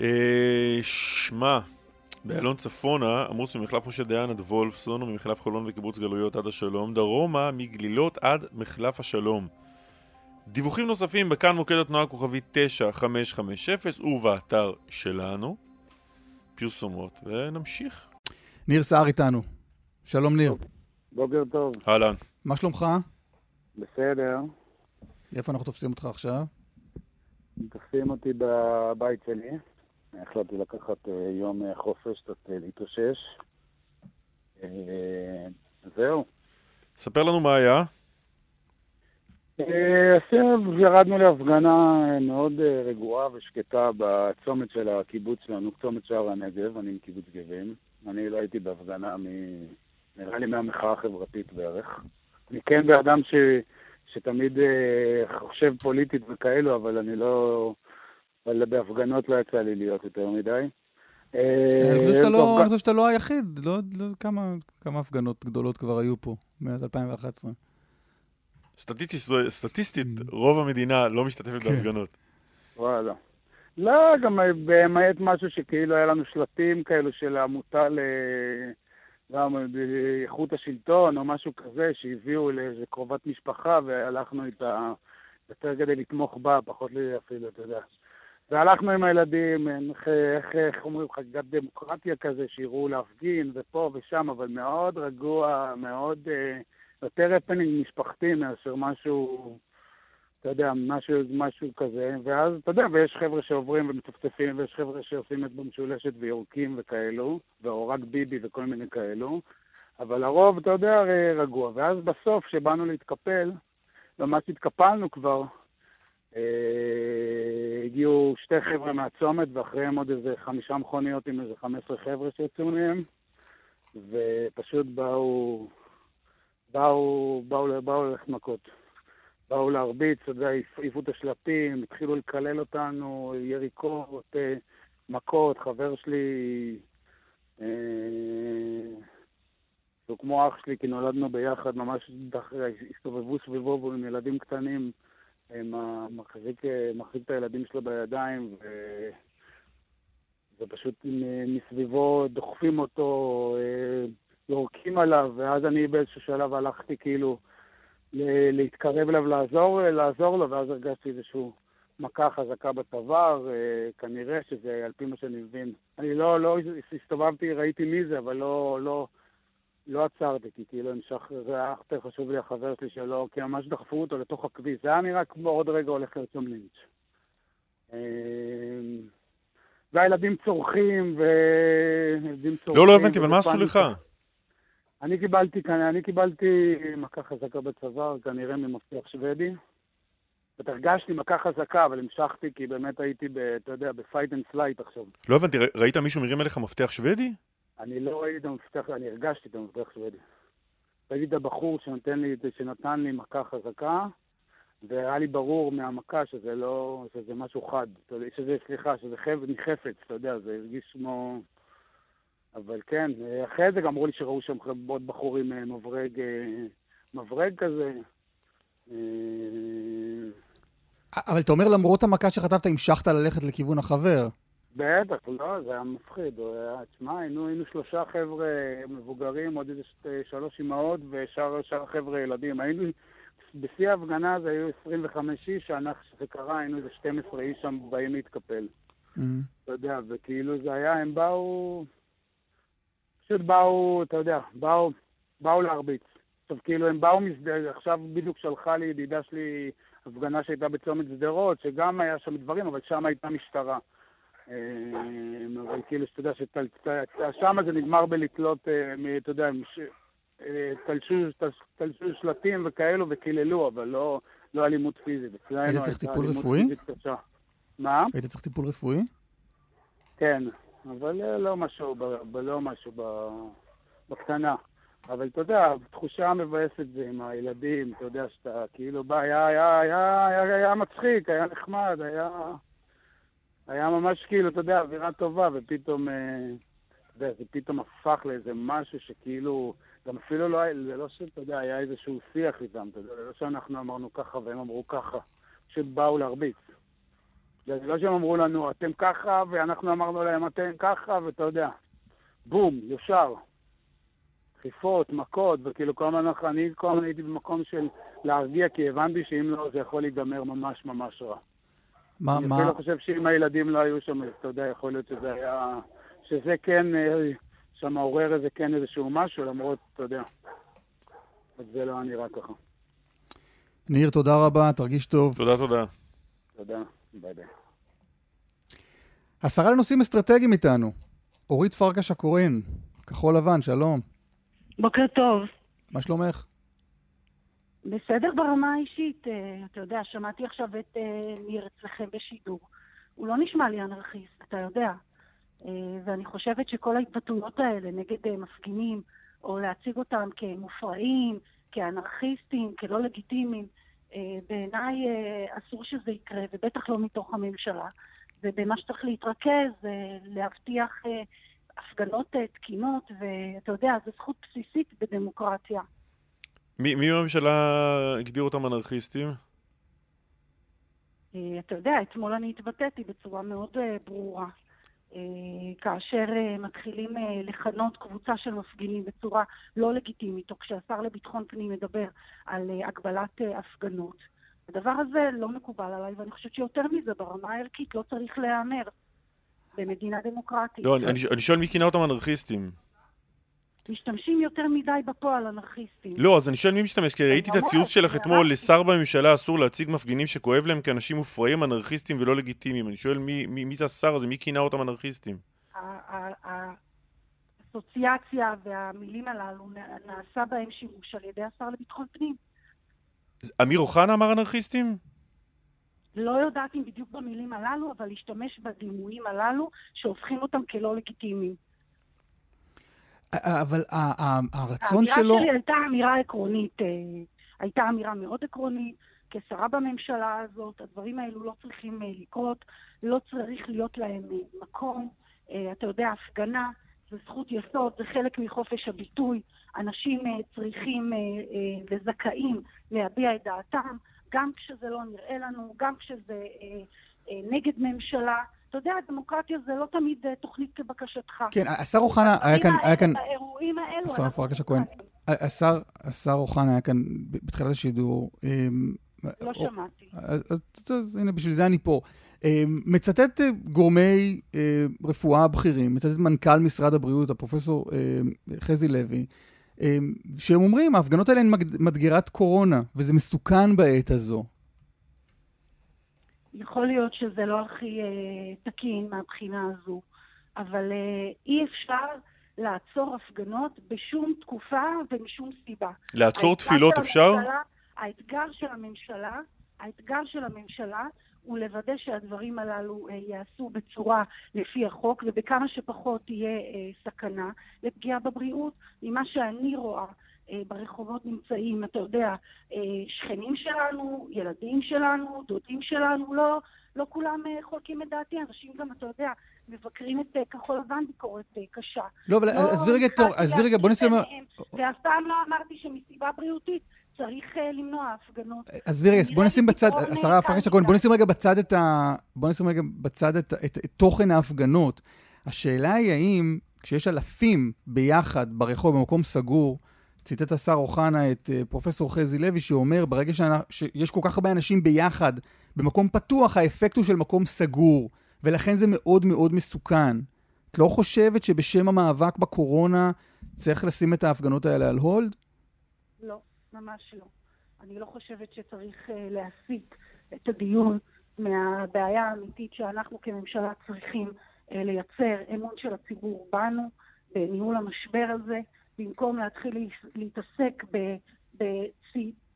אה, שמע, באלון צפונה עמוס ממחלף משה דיין עד וולפסון וממחלף חולון וקיבוץ גלויות עד השלום, דרומה מגלילות עד מחלף השלום. דיווחים נוספים בכאן מוקד התנועה כוכבית 9550 ובאתר שלנו. פרסומות, ונמשיך. ניר סער איתנו. שלום ניר. בוקר טוב. אהלן. מה שלומך? בסדר. איפה אנחנו תופסים אותך עכשיו? תופסים אותי בבית שלי. החלטתי לקחת אה, יום אה, חופש, קצת אה, להתאושש. זהו. ספר לנו מה היה. עכשיו ירדנו להפגנה מאוד רגועה ושקטה בצומת של הקיבוץ שלנו, צומת שער הנגב, אני מקיבוץ גבים. אני לא הייתי בהפגנה מ... נראה לי מהמחאה החברתית בערך. אני כן באדם ש... שתמיד חושב פוליטית וכאלו, אבל אני לא... אבל בהפגנות לא יצא לי להיות יותר מדי. אני חושב לא- שאתה לא היחיד, לא, לא, כמה הפגנות גדולות כבר היו פה מאז 2011. סטטיסטית, רוב המדינה לא משתתפת כן. בהפגנות. וואלה. לא, גם באמת משהו שכאילו היה לנו שלטים כאלו של עמותה ל... גם באיכות השלטון או משהו כזה, שהביאו לאיזה קרובת משפחה והלכנו איתה יותר כדי לתמוך בה, פחות לי אפילו, אתה יודע. והלכנו עם הילדים, איך, איך, איך אומרים, חגיגת דמוקרטיה כזה, שיראו להפגין ופה ושם, אבל מאוד רגוע, מאוד, אה, יותר הפנינג משפחתי מאשר משהו, אתה יודע, משהו, משהו כזה. ואז, אתה יודע, ויש חבר'ה שעוברים ומצפצפים, ויש חבר'ה שעושים את במשולשת ויורקים וכאלו, או רק ביבי וכל מיני כאלו. אבל הרוב, אתה יודע, רגוע. ואז בסוף, כשבאנו להתקפל, ממש התקפלנו כבר, הגיעו שתי חבר'ה מהצומת, ואחריהם עוד איזה חמישה מכוניות עם איזה חמש עשרה חבר'ה שיצאו מהם, ופשוט באו, באו, באו, באו ללכת מכות. באו להרביץ, אתה יודע, העיפו את השלטים, התחילו לקלל אותנו, יריקות, אה, מכות, חבר שלי, אה, הוא כמו אח שלי, כי נולדנו ביחד, ממש הסתובבו סביבו עם ילדים קטנים. מחזיק, מחזיק את הילדים שלו בידיים, ו... ופשוט מסביבו דוחפים אותו, אה, יורקים עליו, ואז אני באיזשהו שלב הלכתי כאילו להתקרב אליו, לעזור, לעזור לו, ואז הרגשתי איזשהו מכה חזקה בצוואר, אה, כנראה שזה על פי מה שאני מבין. אני לא, לא הסתובבתי, ראיתי מי זה, אבל לא, לא, לא עצרתי, כי כאילו המשך, זה היה יותר חשוב לי החבר שלי שלו, כי ממש דחפו אותו לתוך הכביש. זה היה נראה כמו עוד רגע הולך שם לינץ'. אמ, והילדים צורכים, וילדים צורכים. לא, לא הבנתי, אבל מה עשו לך? אני קיבלתי, אני קיבלתי מכה חזקה בצוואר, כנראה ממפתח שוודי. הרגשתי מכה חזקה, אבל המשכתי כי באמת הייתי, ב, אתה יודע, ב fight and flight עכשיו. לא הבנתי, ראית מישהו מרים אליך מפתח שוודי? אני לא ראיתי את המפתח, אני הרגשתי את המפתח שוודי. ראיתי את הבחור שנתן לי, שנתן לי מכה חזקה, והיה לי ברור מהמכה שזה לא, שזה משהו חד, שזה, סליחה, שזה חפ, מחפץ, אתה יודע, זה הרגיש כמו... אבל כן, אחרי זה גם אמרו לי שראו שם עוד בחורים מברג, מברג כזה, אבל אתה אומר, למרות המכה שחטפת, המשכת ללכת לכיוון החבר. בטח, לא, זה היה מפחיד. תשמע, היינו, היינו שלושה חבר'ה מבוגרים, עוד איזה שלוש אמהות ושאר החבר'ה ילדים. היינו, בשיא ההפגנה זה היו 25 איש, כשזה קרה היינו איזה 12 איש שם באים להתקפל. Mm-hmm. אתה יודע, וכאילו זה היה, הם באו... פשוט באו, אתה יודע, באו, באו להרביץ. עכשיו, כאילו, הם באו משדה, עכשיו בדיוק שלחה לי ידידה שלי הפגנה שהייתה בצומת שדרות, שגם היה שם דברים, אבל שם הייתה משטרה. אה, אבל כאילו, שאתה יודע, ששם זה נגמר בלתלות, אה, אתה יודע, אה, תלשו שלטים וכאלו וקיללו, אבל לא, לא אלימות פיזית. היית צריך טיפול רפואי? מה? היית צריך טיפול רפואי? כן, אבל לא משהו, לא משהו בקטנה. אבל אתה יודע, תחושה מבאסת זה עם הילדים, אתה יודע שאתה כאילו בא, היה, היה, היה, היה, היה מצחיק, היה נחמד, היה, היה ממש כאילו, אתה יודע, אווירה טובה, ופתאום, אה, אתה יודע, זה פתאום הפך לאיזה משהו שכאילו, גם אפילו לא היה, זה לא שאתה יודע, היה איזשהו שיח איתם, אתה יודע, זה לא שאנחנו אמרנו ככה והם אמרו ככה, פשוט באו להרביץ. זה לא שהם אמרו לנו, אתם ככה, ואנחנו אמרנו להם, אתם ככה, ואתה יודע, בום, ישר. דחיפות, מכות, וכאילו כל הזמן אני כל הזמן הייתי במקום של להרגיע, כי הבנתי שאם לא, זה יכול להיגמר ממש ממש רע. מה, אני מה... אני אפילו חושב שאם הילדים לא היו שם, אז אתה יודע, יכול להיות שזה היה... שזה כן, אה, שם עורר איזה כן איזשהו משהו, למרות, אתה יודע, אז זה לא נראה ככה. ניר, תודה רבה, תרגיש טוב. תודה, תודה. תודה, ביי ביי. השרה לנושאים אסטרטגיים איתנו, אורית פרקש הכהן, כחול לבן, שלום. בוקר טוב. מה שלומך? בסדר ברמה האישית. אה, אתה יודע, שמעתי עכשיו את אה, ניר אצלכם בשידור. הוא לא נשמע לי אנרכיסט, אתה יודע. אה, ואני חושבת שכל ההתבטאויות האלה נגד מפגינים, או להציג אותם כמופרעים, כאנרכיסטים, כלא לגיטימיים, בעיניי אסור שזה יקרה, ובטח לא מתוך הממשלה. ובמה שצריך להתרכז, להבטיח הפגנות תקינות, ואתה יודע, זו זכות בסיסית בדמוקרטיה. מי, מי בממשלה הגדיר אותם אנרכיסטים? אה, אתה יודע, אתמול אני התבטאתי בצורה מאוד אה, ברורה. כאשר מתחילים לכנות קבוצה של מפגינים בצורה לא לגיטימית, או כשהשר לביטחון פנים מדבר על הגבלת הפגנות. הדבר הזה לא מקובל עליי, ואני חושבת שיותר מזה, ברמה הערכית לא צריך להיאמר. במדינה דמוקרטית. לא, אני, אני שואל מי כינה אותם אנרכיסטים. משתמשים יותר מדי בפועל אנרכיסטים. לא, אז אני שואל מי משתמש, כי ראיתי את הציוץ שלך אתמול, לשר בממשלה אסור להציג מפגינים שכואב להם כאנשים מופרעים, אנרכיסטים ולא לגיטימיים. אני שואל מי, מי, מי זה השר הזה, מי כינה אותם אנרכיסטים? האסוציאציה והמילים הללו נעשה בהם שימוש על ידי השר לביטחון פנים. אמיר אוחנה אמר אנרכיסטים? לא יודעת אם בדיוק במילים הללו, אבל להשתמש בדימויים הללו שהופכים אותם כלא לגיטימיים. אבל הרצון שלו... האמירה שלי הייתה אמירה עקרונית, אה, הייתה אמירה מאוד עקרונית. כשרה בממשלה הזאת, הדברים האלו לא צריכים אה, לקרות, לא צריך להיות להם אה, מקום. אתה יודע, הפגנה זה זכות יסוד, זה חלק מחופש הביטוי. אנשים צריכים וזכאים להביע את דעתם. גם כשזה לא נראה לנו, גם כשזה אה, אה, נגד ממשלה. אתה יודע, דמוקרטיה זה לא תמיד אה, תוכנית כבקשתך. כן, השר אוחנה היה כאן... היה כאן... האירועים האלו... השר פרקש הכהן. השר, אוחנה היה כאן בתחילת השידור. אמ, לא שמעתי. אז הנה, בשביל זה אני פה. אמ, מצטט גורמי רפואה בכירים, מצטט מנכ"ל משרד הבריאות, הפרופסור חזי לוי, אמ, שהם אומרים, ההפגנות האלה הן מדגרת קורונה, וזה מסוכן בעת הזו. יכול להיות שזה לא הכי אה, תקין מהבחינה הזו, אבל אה, אי אפשר לעצור הפגנות בשום תקופה ומשום סיבה. לעצור תפילות אפשר? האתגר של הממשלה, האתגר של הממשלה הוא לוודא שהדברים הללו אה, ייעשו בצורה לפי החוק ובכמה שפחות תהיה אה, סכנה לפגיעה בבריאות. ממה שאני רואה אה, ברחובות נמצאים, אתה יודע, שכנים שלנו, ילדים שלנו, דודים שלנו, לא, לא כולם חולקים את דעתי, אנשים גם, אתה יודע, מבקרים את כחול לבן ביקורת קשה. לא, אבל לא עזבי רגע, עזבי רגע, בוא נסיים... ואף פעם לא אמרתי שמסיבה בריאותית צריך למנוע הפגנות. עזבי רגע, בוא נשים בצד, השרה פרקש הכהן, בוא נשים רגע בצד את ה... בוא נשים רגע בצד את, את, את, את תוכן ההפגנות. השאלה היא האם כשיש אלפים ביחד ברחוב, במקום סגור, ציטט השר אוחנה את uh, פרופסור חזי לוי, שאומר, ברגע שיש כל כך הרבה אנשים ביחד, במקום פתוח, האפקט הוא של מקום סגור, ולכן זה מאוד מאוד מסוכן. את לא חושבת שבשם המאבק בקורונה צריך לשים את ההפגנות האלה על הולד? לא, ממש לא. אני לא חושבת שצריך uh, להסיט את הדיון מהבעיה האמיתית שאנחנו כממשלה צריכים uh, לייצר אמון של הציבור בנו, בניהול המשבר הזה, במקום להתחיל להתעסק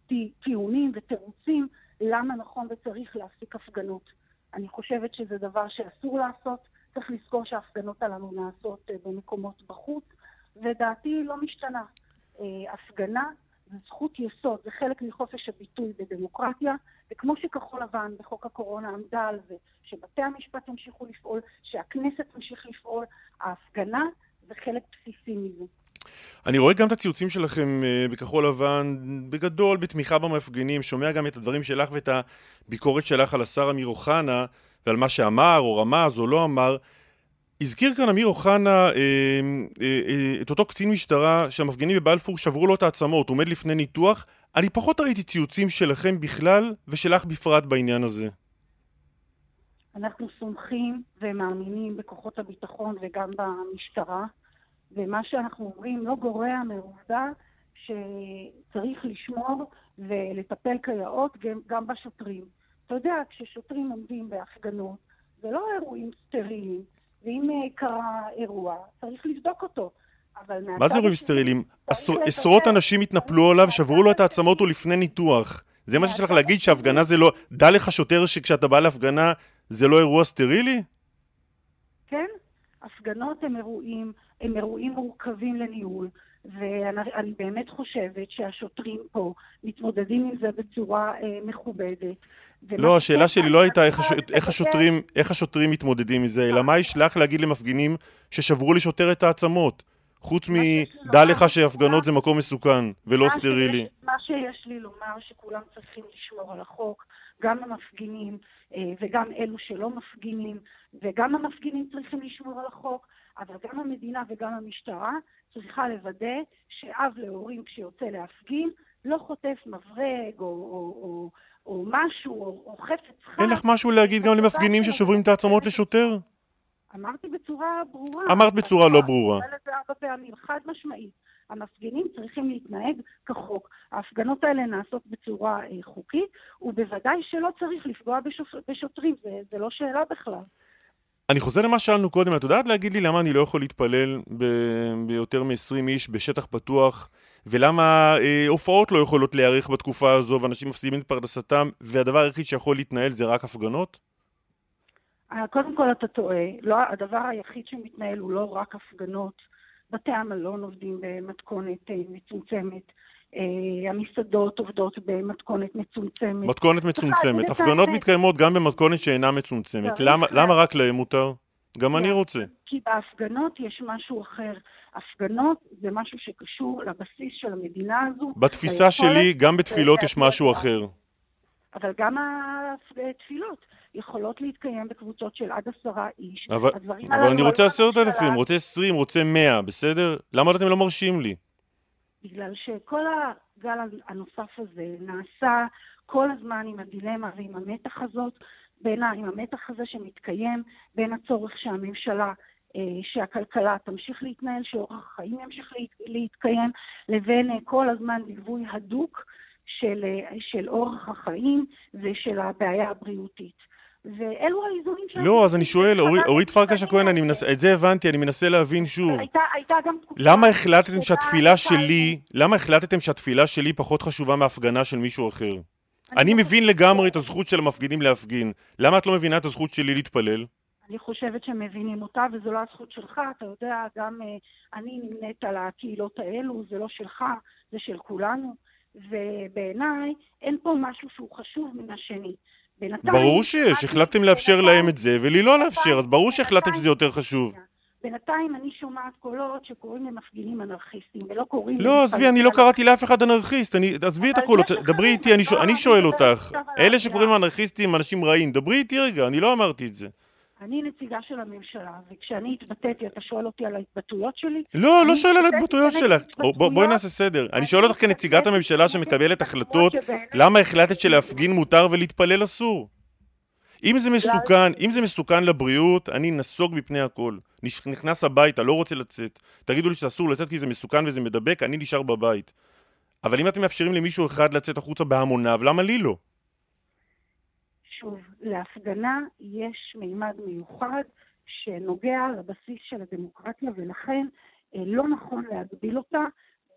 בטיעונים ותירוצים למה נכון וצריך להפסיק הפגנות. אני חושבת שזה דבר שאסור לעשות, צריך לזכור שההפגנות הללו נעשות אה, במקומות בחוץ, ודעתי לא משתנה. אה, הפגנה זה זכות יסוד, זה חלק מחופש הביטוי בדמוקרטיה, וכמו שכחול לבן בחוק הקורונה עמדה על זה, שבתי המשפט ימשיכו לפעול, שהכנסת תמשיך לפעול, ההפגנה זה חלק בסיסי מזה. אני רואה גם את הציוצים שלכם uh, בכחול לבן, בגדול, בתמיכה במפגינים, שומע גם את הדברים שלך ואת הביקורת שלך על השר אמיר אוחנה ועל מה שאמר או רמז או לא אמר. הזכיר כאן אמיר אוחנה אה, אה, אה, את אותו קצין משטרה שהמפגינים בבלפור שברו לו את העצמות, עומד לפני ניתוח. אני פחות ראיתי ציוצים שלכם בכלל ושלך בפרט בעניין הזה. אנחנו סומכים ומאמינים בכוחות הביטחון וגם במשטרה. ומה שאנחנו אומרים לא גורע מעובדה שצריך לשמור ולטפל כיאות גם בשוטרים. אתה יודע, כששוטרים עומדים בהפגנות, זה לא אירועים סטריליים, ואם אה, קרה אירוע, צריך לבדוק אותו. מה זה אירועים סטריליים? עשרות אנשים התנפלו עליו, שברו לו את העצמות ולפני ניתוח. זה מה שיש לך להגיד שהפגנה זה לא... דע לך שוטר שכשאתה בא להפגנה זה לא אירוע סטרילי? כן, הפגנות הם אירועים הם אירועים מורכבים לניהול, ואני באמת חושבת שהשוטרים פה מתמודדים עם זה בצורה אה, מכובדת. לא, השאלה שלי לא הייתה איך, הש... איך, השוטרים, איך השוטרים מתמודדים עם זה, אלא מה ישלח להגיד למפגינים ששברו לשוטר את העצמות, חוץ מדע לך שהפגנות זה מקום מסוכן ולא סטרילי. מה שיש לי לומר שכולם צריכים לשמור על החוק, גם המפגינים וגם אלו שלא מפגינים, וגם המפגינים צריכים לשמור על החוק. אבל גם המדינה וגם המשטרה צריכה לוודא שאב להורים כשיוצא להפגין לא חוטף מברג או, או, או, או משהו, או, או חפץ חד. אין לך משהו להגיד גם למפגינים ששוברים את העצמות לשוטר? אמרתי בצורה ברורה. אמרת בצורה לא ברורה. חד משמעית. המפגינים צריכים להתנהג כחוק. ההפגנות האלה נעשות בצורה אה, חוקית, ובוודאי שלא צריך לפגוע בשוט... בשוטרים, זה, זה לא שאלה בכלל. אני חוזר למה שאלנו קודם, את יודעת להגיד לי למה אני לא יכול להתפלל ב- ביותר מ-20 איש בשטח פתוח, ולמה אה, הופעות לא יכולות להיערך בתקופה הזו, ואנשים מפסידים את פרנסתם, והדבר היחיד שיכול להתנהל זה רק הפגנות? אה, קודם כל אתה טועה, לא, הדבר היחיד שמתנהל הוא לא רק הפגנות. בתי המלון עובדים במתכונת אה, מצומצמת. אה, המסעדות עובדות במתכונת מצומצמת. מתכונת מצומצמת. הפגנות מתקיימות גם במתכונת שאינה מצומצמת. למה רק להם מותר? גם אני רוצה. כי בהפגנות יש משהו אחר. הפגנות זה משהו שקשור לבסיס של המדינה הזו. בתפיסה שלי, גם בתפילות יש משהו אחר. אבל גם התפילות יכולות להתקיים בקבוצות של עד עשרה איש. אבל, אבל אני רוצה עשרת אלפים, רוצה עשרים, רוצה מאה, בסדר? למה אתם לא מרשים לי? בגלל שכל הגל הנוסף הזה נעשה כל הזמן עם הדילמה ועם המתח הזאת, בין, עם המתח הזה שמתקיים בין הצורך שהממשלה אה, שהכלכלה תמשיך להתנהל, שאורח החיים ימשיך להתקיים, לבין אה, כל הזמן ליווי הדוק של, אה, של אורח החיים ושל הבעיה הבריאותית. ואלו האיזונים שאנחנו... לא, אז אני שואל, אורית פרקש הכהן, את זה הבנתי, אני מנסה להבין שוב. הייתה, גם תקופה... למה החלטתם שהתפילה שלי, למה החלטתם שהתפילה שלי פחות חשובה מהפגנה של מישהו אחר? אני מבין לגמרי את הזכות של המפגינים להפגין. למה את לא מבינה את הזכות שלי להתפלל? אני חושבת שמבינים אותה, וזו לא הזכות שלך. אתה יודע, גם uh, אני נמנית על הקהילות האלו, זה לא שלך, זה של כולנו. ובעיניי אין פה משהו שהוא חשוב מן השני. ברור שיש, החלטתם לאפשר להם את זה, ולי לא לאפשר, אז ברור שהחלטתם שזה יותר חשוב. בינתיים אני שומעת קולות שקוראים למפגינים אנרכיסטים, ולא קוראים... לא, עזבי, אני לא קראתי לאף אחד אנרכיסט, עזבי את הקולות, דברי איתי, אני שואל אותך. אלה שקוראים לאנרכיסטים אנשים רעים, דברי איתי רגע, אני לא אמרתי את זה. אני נציגה של הממשלה, וכשאני התבטאתי, אתה שואל אותי על ההתבטאויות שלי? לא, לא שואל על ההתבטאויות שלך. בואי נעשה סדר. אני שואל אותך כנציגת הממשלה שמקבלת החלטות, למה החלטת שלהפגין מותר ולהתפלל אסור? אם זה מסוכן, אם זה מסוכן לבריאות, אני נסוג מפני הכל. נכנס הביתה, לא רוצה לצאת. תגידו לי שאסור לצאת כי זה מסוכן וזה מדבק, אני נשאר בבית. אבל אם אתם מאפשרים למישהו אחד לצאת החוצה בהמוניו, למה לי לא? שוב, להפגנה יש מימד מיוחד שנוגע לבסיס של הדמוקרטיה, ולכן אה, לא נכון להגביל אותה,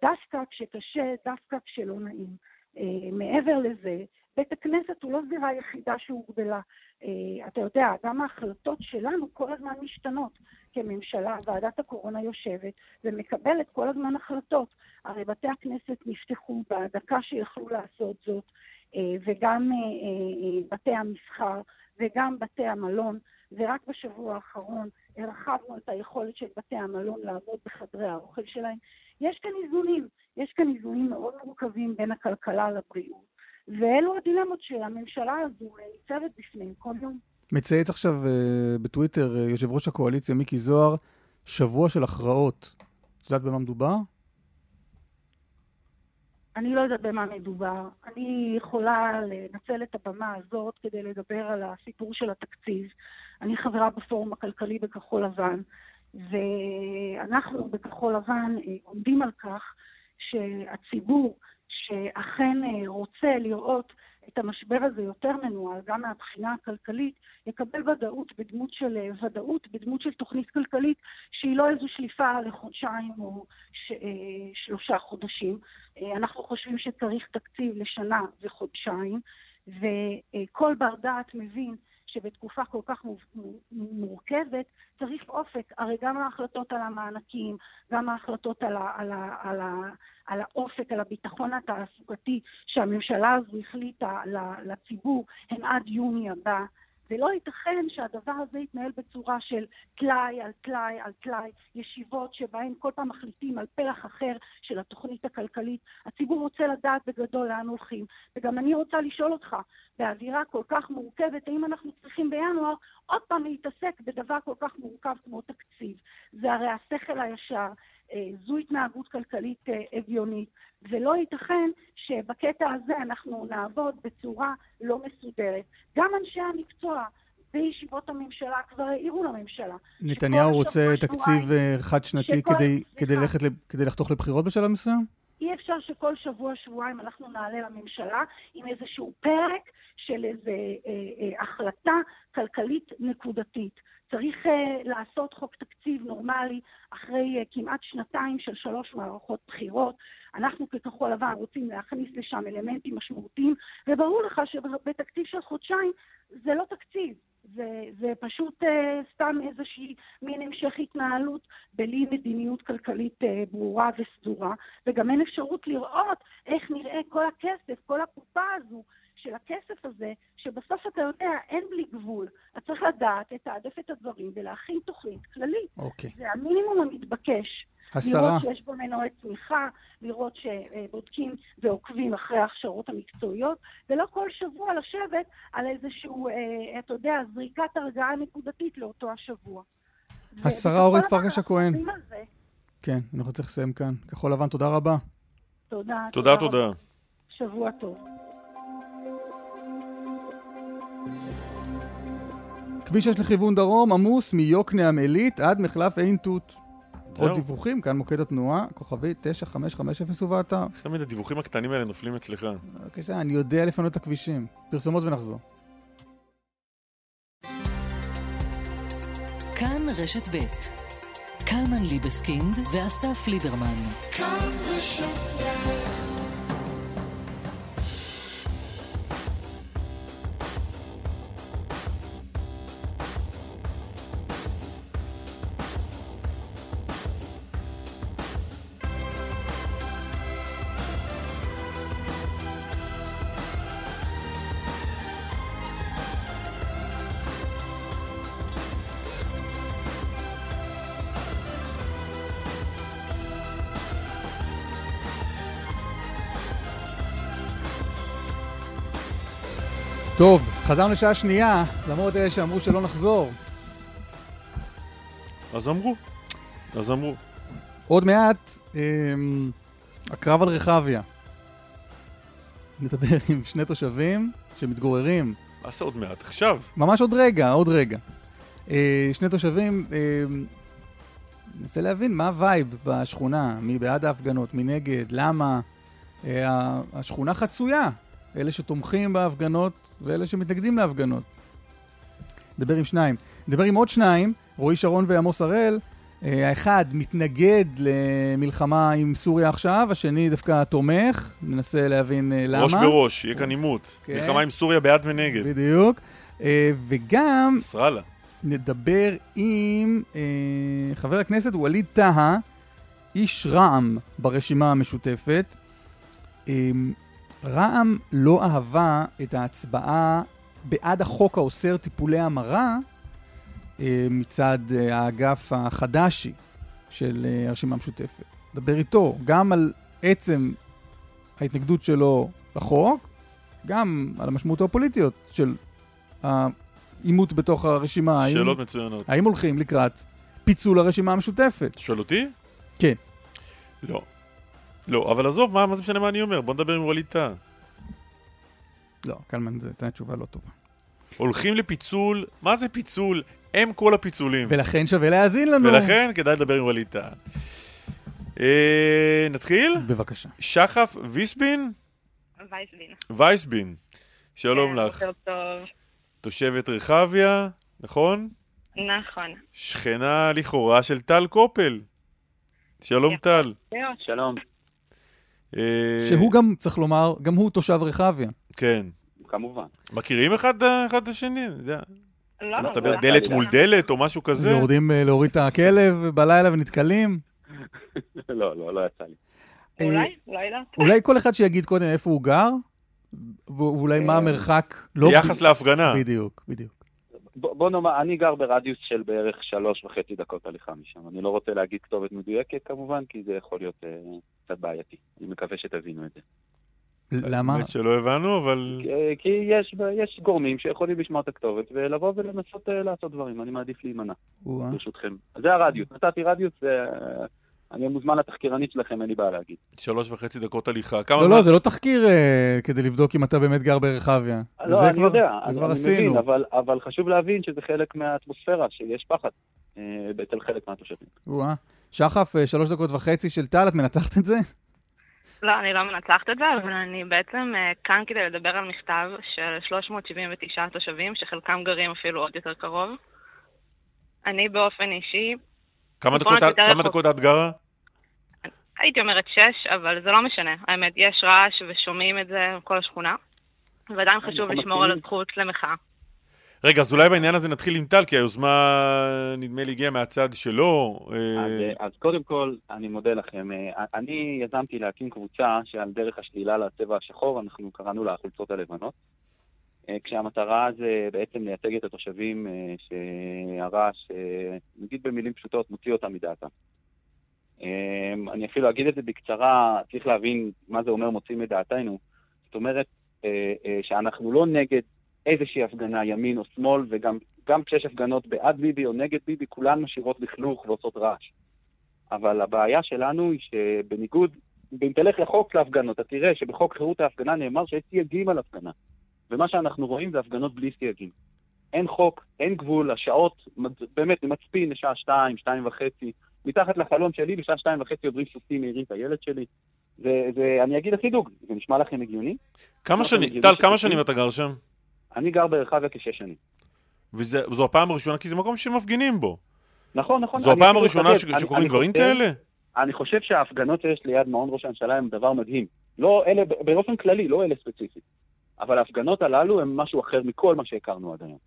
דווקא כשקשה, דווקא כשלא נעים. אה, מעבר לזה, בית הכנסת הוא לא זירה יחידה שהוגבלה. אה, אתה יודע, גם ההחלטות שלנו כל הזמן משתנות. כממשלה, ועדת הקורונה יושבת ומקבלת כל הזמן החלטות. הרי בתי הכנסת נפתחו בדקה שיכלו לעשות זאת, וגם אה, בתי המסחר וגם בתי המלון, ורק בשבוע האחרון הרחבנו את היכולת של בתי המלון לעבוד בחדרי האוכל שלהם. יש כאן איזונים, יש כאן איזונים מאוד מורכבים בין הכלכלה לבריאות. ואלו הדילמות שהממשלה הזו ניצבת בפניהם כל יום. מצייץ עכשיו בטוויטר יושב ראש הקואליציה מיקי זוהר, שבוע של הכרעות. את יודעת במה מדובר? אני לא יודעת במה מדובר. אני יכולה לנצל את הבמה הזאת כדי לדבר על הסיפור של התקציב. אני חברה בפורום הכלכלי בכחול לבן, ואנחנו בכחול לבן אה, עומדים על כך שהציבור שאכן אה, רוצה לראות את המשבר הזה יותר מנוהל, גם מהבחינה הכלכלית, יקבל ודאות בדמות של אה, ודאות, בדמות של תוכנית כלכלית שהיא לא איזו שליפה לחודשיים או ש, אה, שלושה חודשים. אנחנו חושבים שצריך תקציב לשנה וחודשיים, וכל בר דעת מבין שבתקופה כל כך מורכבת צריך אופק. הרי גם ההחלטות על המענקים, גם ההחלטות על, ה, על, ה, על, ה, על האופק, על הביטחון התעסוקתי שהממשלה הזו החליטה לציבור, הן עד יוני הבא. ולא ייתכן שהדבר הזה יתנהל בצורה של טלאי על טלאי על טלאי, ישיבות שבהן כל פעם מחליטים על פלח אחר של התוכנית הכלכלית. הציבור רוצה לדעת בגדול לאן הולכים. וגם אני רוצה לשאול אותך, באווירה כל כך מורכבת, האם אנחנו צריכים בינואר עוד פעם להתעסק בדבר כל כך מורכב כמו תקציב? זה הרי השכל הישר. אה, זו התנהגות כלכלית אה, הגיונית, ולא ייתכן שבקטע הזה אנחנו נעבוד בצורה לא מסודרת. גם אנשי המקצוע בישיבות הממשלה כבר העירו לממשלה. נתניהו רוצה תקציב אה, חד-שנתי כדי, כדי, ללכת, כדי לחתוך לבחירות בשלב מסוים? אי אפשר שכל שבוע-שבועיים אנחנו נעלה לממשלה עם איזשהו פרק של איזו אה, אה, החלטה כלכלית נקודתית. צריך uh, לעשות חוק תקציב נורמלי אחרי uh, כמעט שנתיים של שלוש מערכות בחירות. אנחנו ככחול לבן רוצים להכניס לשם אלמנטים משמעותיים, וברור לך שבתקציב של חודשיים זה לא תקציב, זה, זה פשוט uh, סתם איזושהי מין המשך התנהלות בלי מדיניות כלכלית uh, ברורה וסדורה, וגם אין אפשרות לראות איך נראה כל הכסף, כל הקופה הזו של הכסף הזה, שבסוף אתה יודע, אין בלי גבול. אתה צריך לדעת, לתעדף את הדברים ולהכין תוכנית כללית. אוקיי. זה המינימום המתבקש. השרה... לראות שיש בו מנועי צמיחה, לראות שבודקים ועוקבים אחרי ההכשרות המקצועיות, ולא כל שבוע לשבת על איזשהו, אה, אתה יודע, זריקת הרגעה נקודתית לאותו השבוע. השרה אורית פרקש הכהן. כן, אנחנו צריכים לסיים כאן. כחול לבן, תודה רבה. תודה. תודה, תודה. שבוע טוב. כביש 6 לכיוון דרום עמוס מיוקנעם עילית עד מחלף עין תות. עוד דיווחים, כאן מוקד התנועה, כוכבי 9550 ובאתר. איך תמיד הדיווחים הקטנים האלה נופלים אצלך? בבקשה, אני יודע לפנות את הכבישים. פרסומות ונחזור. כאן רשת ב' קלמן ליבסקינד ואסף ליברמן. כאן רשת ב' חזרנו לשעה שנייה, למרות אלה שאמרו שלא נחזור. אז אמרו. אז אמרו. עוד מעט, אה, הקרב על רחביה. נדבר עם שני תושבים שמתגוררים. מה זה עוד מעט? עכשיו. ממש עוד רגע, עוד רגע. אה, שני תושבים, אה, ננסה להבין מה הווייב בשכונה, מי בעד ההפגנות, מי נגד, למה. אה, השכונה חצויה, אלה שתומכים בהפגנות ואלה שמתנגדים להפגנות. נדבר עם שניים. נדבר עם עוד שניים, רועי שרון ועמוס הראל. אה, האחד מתנגד למלחמה עם סוריה עכשיו, השני דווקא תומך, מנסה להבין אה, למה. ראש בראש, יהיה כאן עימות. כן. מלחמה עם סוריה בעד ונגד. בדיוק. אה, וגם... נסראללה. נדבר עם חבר הכנסת ווליד טאהא, איש רע"מ ברשימה המשותפת. רע"מ לא אהבה את ההצבעה בעד החוק האוסר טיפולי המרה אה, מצד אה, האגף החדשי של אה, הרשימה המשותפת. דבר איתו גם על עצם ההתנגדות שלו לחוק, גם על המשמעות הפוליטיות של העימות בתוך הרשימה. שאלות האם, מצוינות. האם הולכים לקראת פיצול הרשימה המשותפת? שואל אותי? כן. לא. לא, אבל עזוב, מה, מה זה משנה מה אני אומר? בוא נדבר עם ווליד טאה. לא, קלמן, זו הייתה תשובה לא טובה. הולכים לפיצול, מה זה פיצול? הם כל הפיצולים. ולכן שווה להאזין לנו. ולכן כדאי לדבר עם ווליד טאה. אה, נתחיל? בבקשה. שחף ויסבין? וייסבין. וייסבין. שלום כן, לך. תושבת רחביה, נכון? נכון. שכנה לכאורה של טל קופל. שלום טל. שלום. אה, שהוא גם, צריך לומר, גם הוא תושב רחביה. כן. כמובן. מכירים אחד את השני? אני יודע. לא, אתה מדבר דלת מול דלת או משהו כזה? יורדים אה, להוריד את הכלב בלילה ונתקלים? *laughs* לא, לא, לא יצא לי. אולי, לא יודעת. אולי כל אחד שיגיד קודם איפה הוא גר, ואולי מה המרחק... לא ביחס להפגנה. בדיוק, בדיוק. בוא נאמר, אני גר ברדיוס של בערך שלוש וחצי דקות הליכה משם. אני לא רוצה להגיד כתובת מדויקת כמובן, כי זה יכול להיות אה, קצת בעייתי. אני מקווה שתבינו את זה. למה? האמת שלא הבנו, אבל... כי יש, יש גורמים שיכולים לשמוע את הכתובת ולבוא ולנסות אה, לעשות דברים. אני מעדיף להימנע, ברשותכם. זה הרדיוס. נתתי רדיוס, אני מוזמן לתחקירנית שלכם, אין לי בעיה להגיד. שלוש וחצי דקות הליכה. לא, לא, זה לא תחקיר אה, כדי לבדוק אם אתה באמת גר ברחביה. לא, אני יודע, אני מבין, אבל חשוב להבין שזה חלק מהאטמוספירה, שיש פחד אה, אצל חלק מהתושבים. שחף, שלוש דקות וחצי של טל, את מנצחת את זה? לא, אני לא מנצחת את זה, אבל אני בעצם uh, כאן כדי לדבר על מכתב של 379 תושבים, שחלקם גרים אפילו עוד יותר קרוב. אני באופן אישי... כמה דקות, את, כמה דקות את גרה? הייתי אומרת שש, אבל זה לא משנה. האמת, יש רעש ושומעים את זה כל השכונה, ועדיין חשוב לשמור על הזכות למחאה. רגע, אז אולי בעניין הזה נתחיל עם טל, כי היוזמה, נדמה לי, הגיעה מהצד שלו. אה, אז, אה, אז קודם כל, אני מודה לכם. אה, אני יזמתי להקים קבוצה שעל דרך השלילה לצבע השחור, אנחנו קראנו לה החולצות הלבנות. כשהמטרה זה בעצם לייצג את התושבים שהרעש, נגיד במילים פשוטות, מוציא אותם מדעתם. אני אפילו אגיד את זה בקצרה, צריך להבין מה זה אומר מוציא מדעתנו. זאת אומרת, שאנחנו לא נגד איזושהי הפגנה, ימין או שמאל, וגם כשיש הפגנות בעד ביבי או נגד ביבי, כולן משאירות לכלוך ועושות רעש. אבל הבעיה שלנו היא שבניגוד, אם תלך לחוק להפגנות, אתה תראה שבחוק חירות ההפגנה נאמר שיש סייגים על הפגנה. ומה שאנחנו רואים זה הפגנות בלי סייגים. אין חוק, אין גבול, השעות, באמת, זה מצפין לשעה שתיים, שתיים וחצי. מתחת לחלון שלי, בשעה שתיים וחצי עוברים סוסים מהירים את הילד שלי. זה, זה, אני אגיד הכי דוג, זה נשמע לכם הגיוני? כמה שנים, טל, כמה שנים אתה גר שם? אני גר ברחביה כשש שנים. וזו הפעם הראשונה, כי זה מקום שמפגינים בו. נכון, נכון. זו הפעם הראשונה ש... שקורים אני דברים חושב, כאלה? אני חושב שההפגנות שיש ליד מעון ראש הממשלה הם דבר מדהים. לא אלה, באופן כללי, לא אלה ספציפית. אבל ההפגנות הללו הם משהו אחר מכל מה שהכרנו עד היום.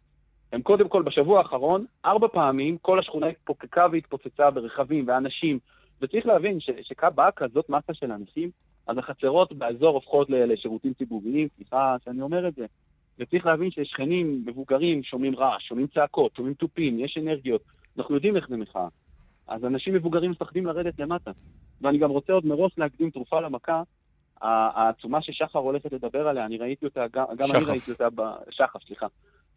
הם קודם כל, בשבוע האחרון, ארבע פעמים כל השכונה התפוקקה והתפוצצה ברכבים ואנשים, וצריך להבין שבאה כזאת מסה של אנשים, אז החצרות באזור הופכות לשירותים ציבוריים, סליחה שאני אומר את זה, וצריך להבין ששכנים מבוגרים שומעים רעש, שומעים צעקות, שומעים תופים, יש אנרגיות. אנחנו יודעים איך זה מחאה. אז אנשים מבוגרים מפחדים לרדת למטה. ואני גם רוצה עוד מראש להקדים תרופה למכה. העצומה ששחר הולכת לדבר עליה, אני ראיתי אותה, גם, גם אני ראיתי אותה, ב... שחף, סליחה.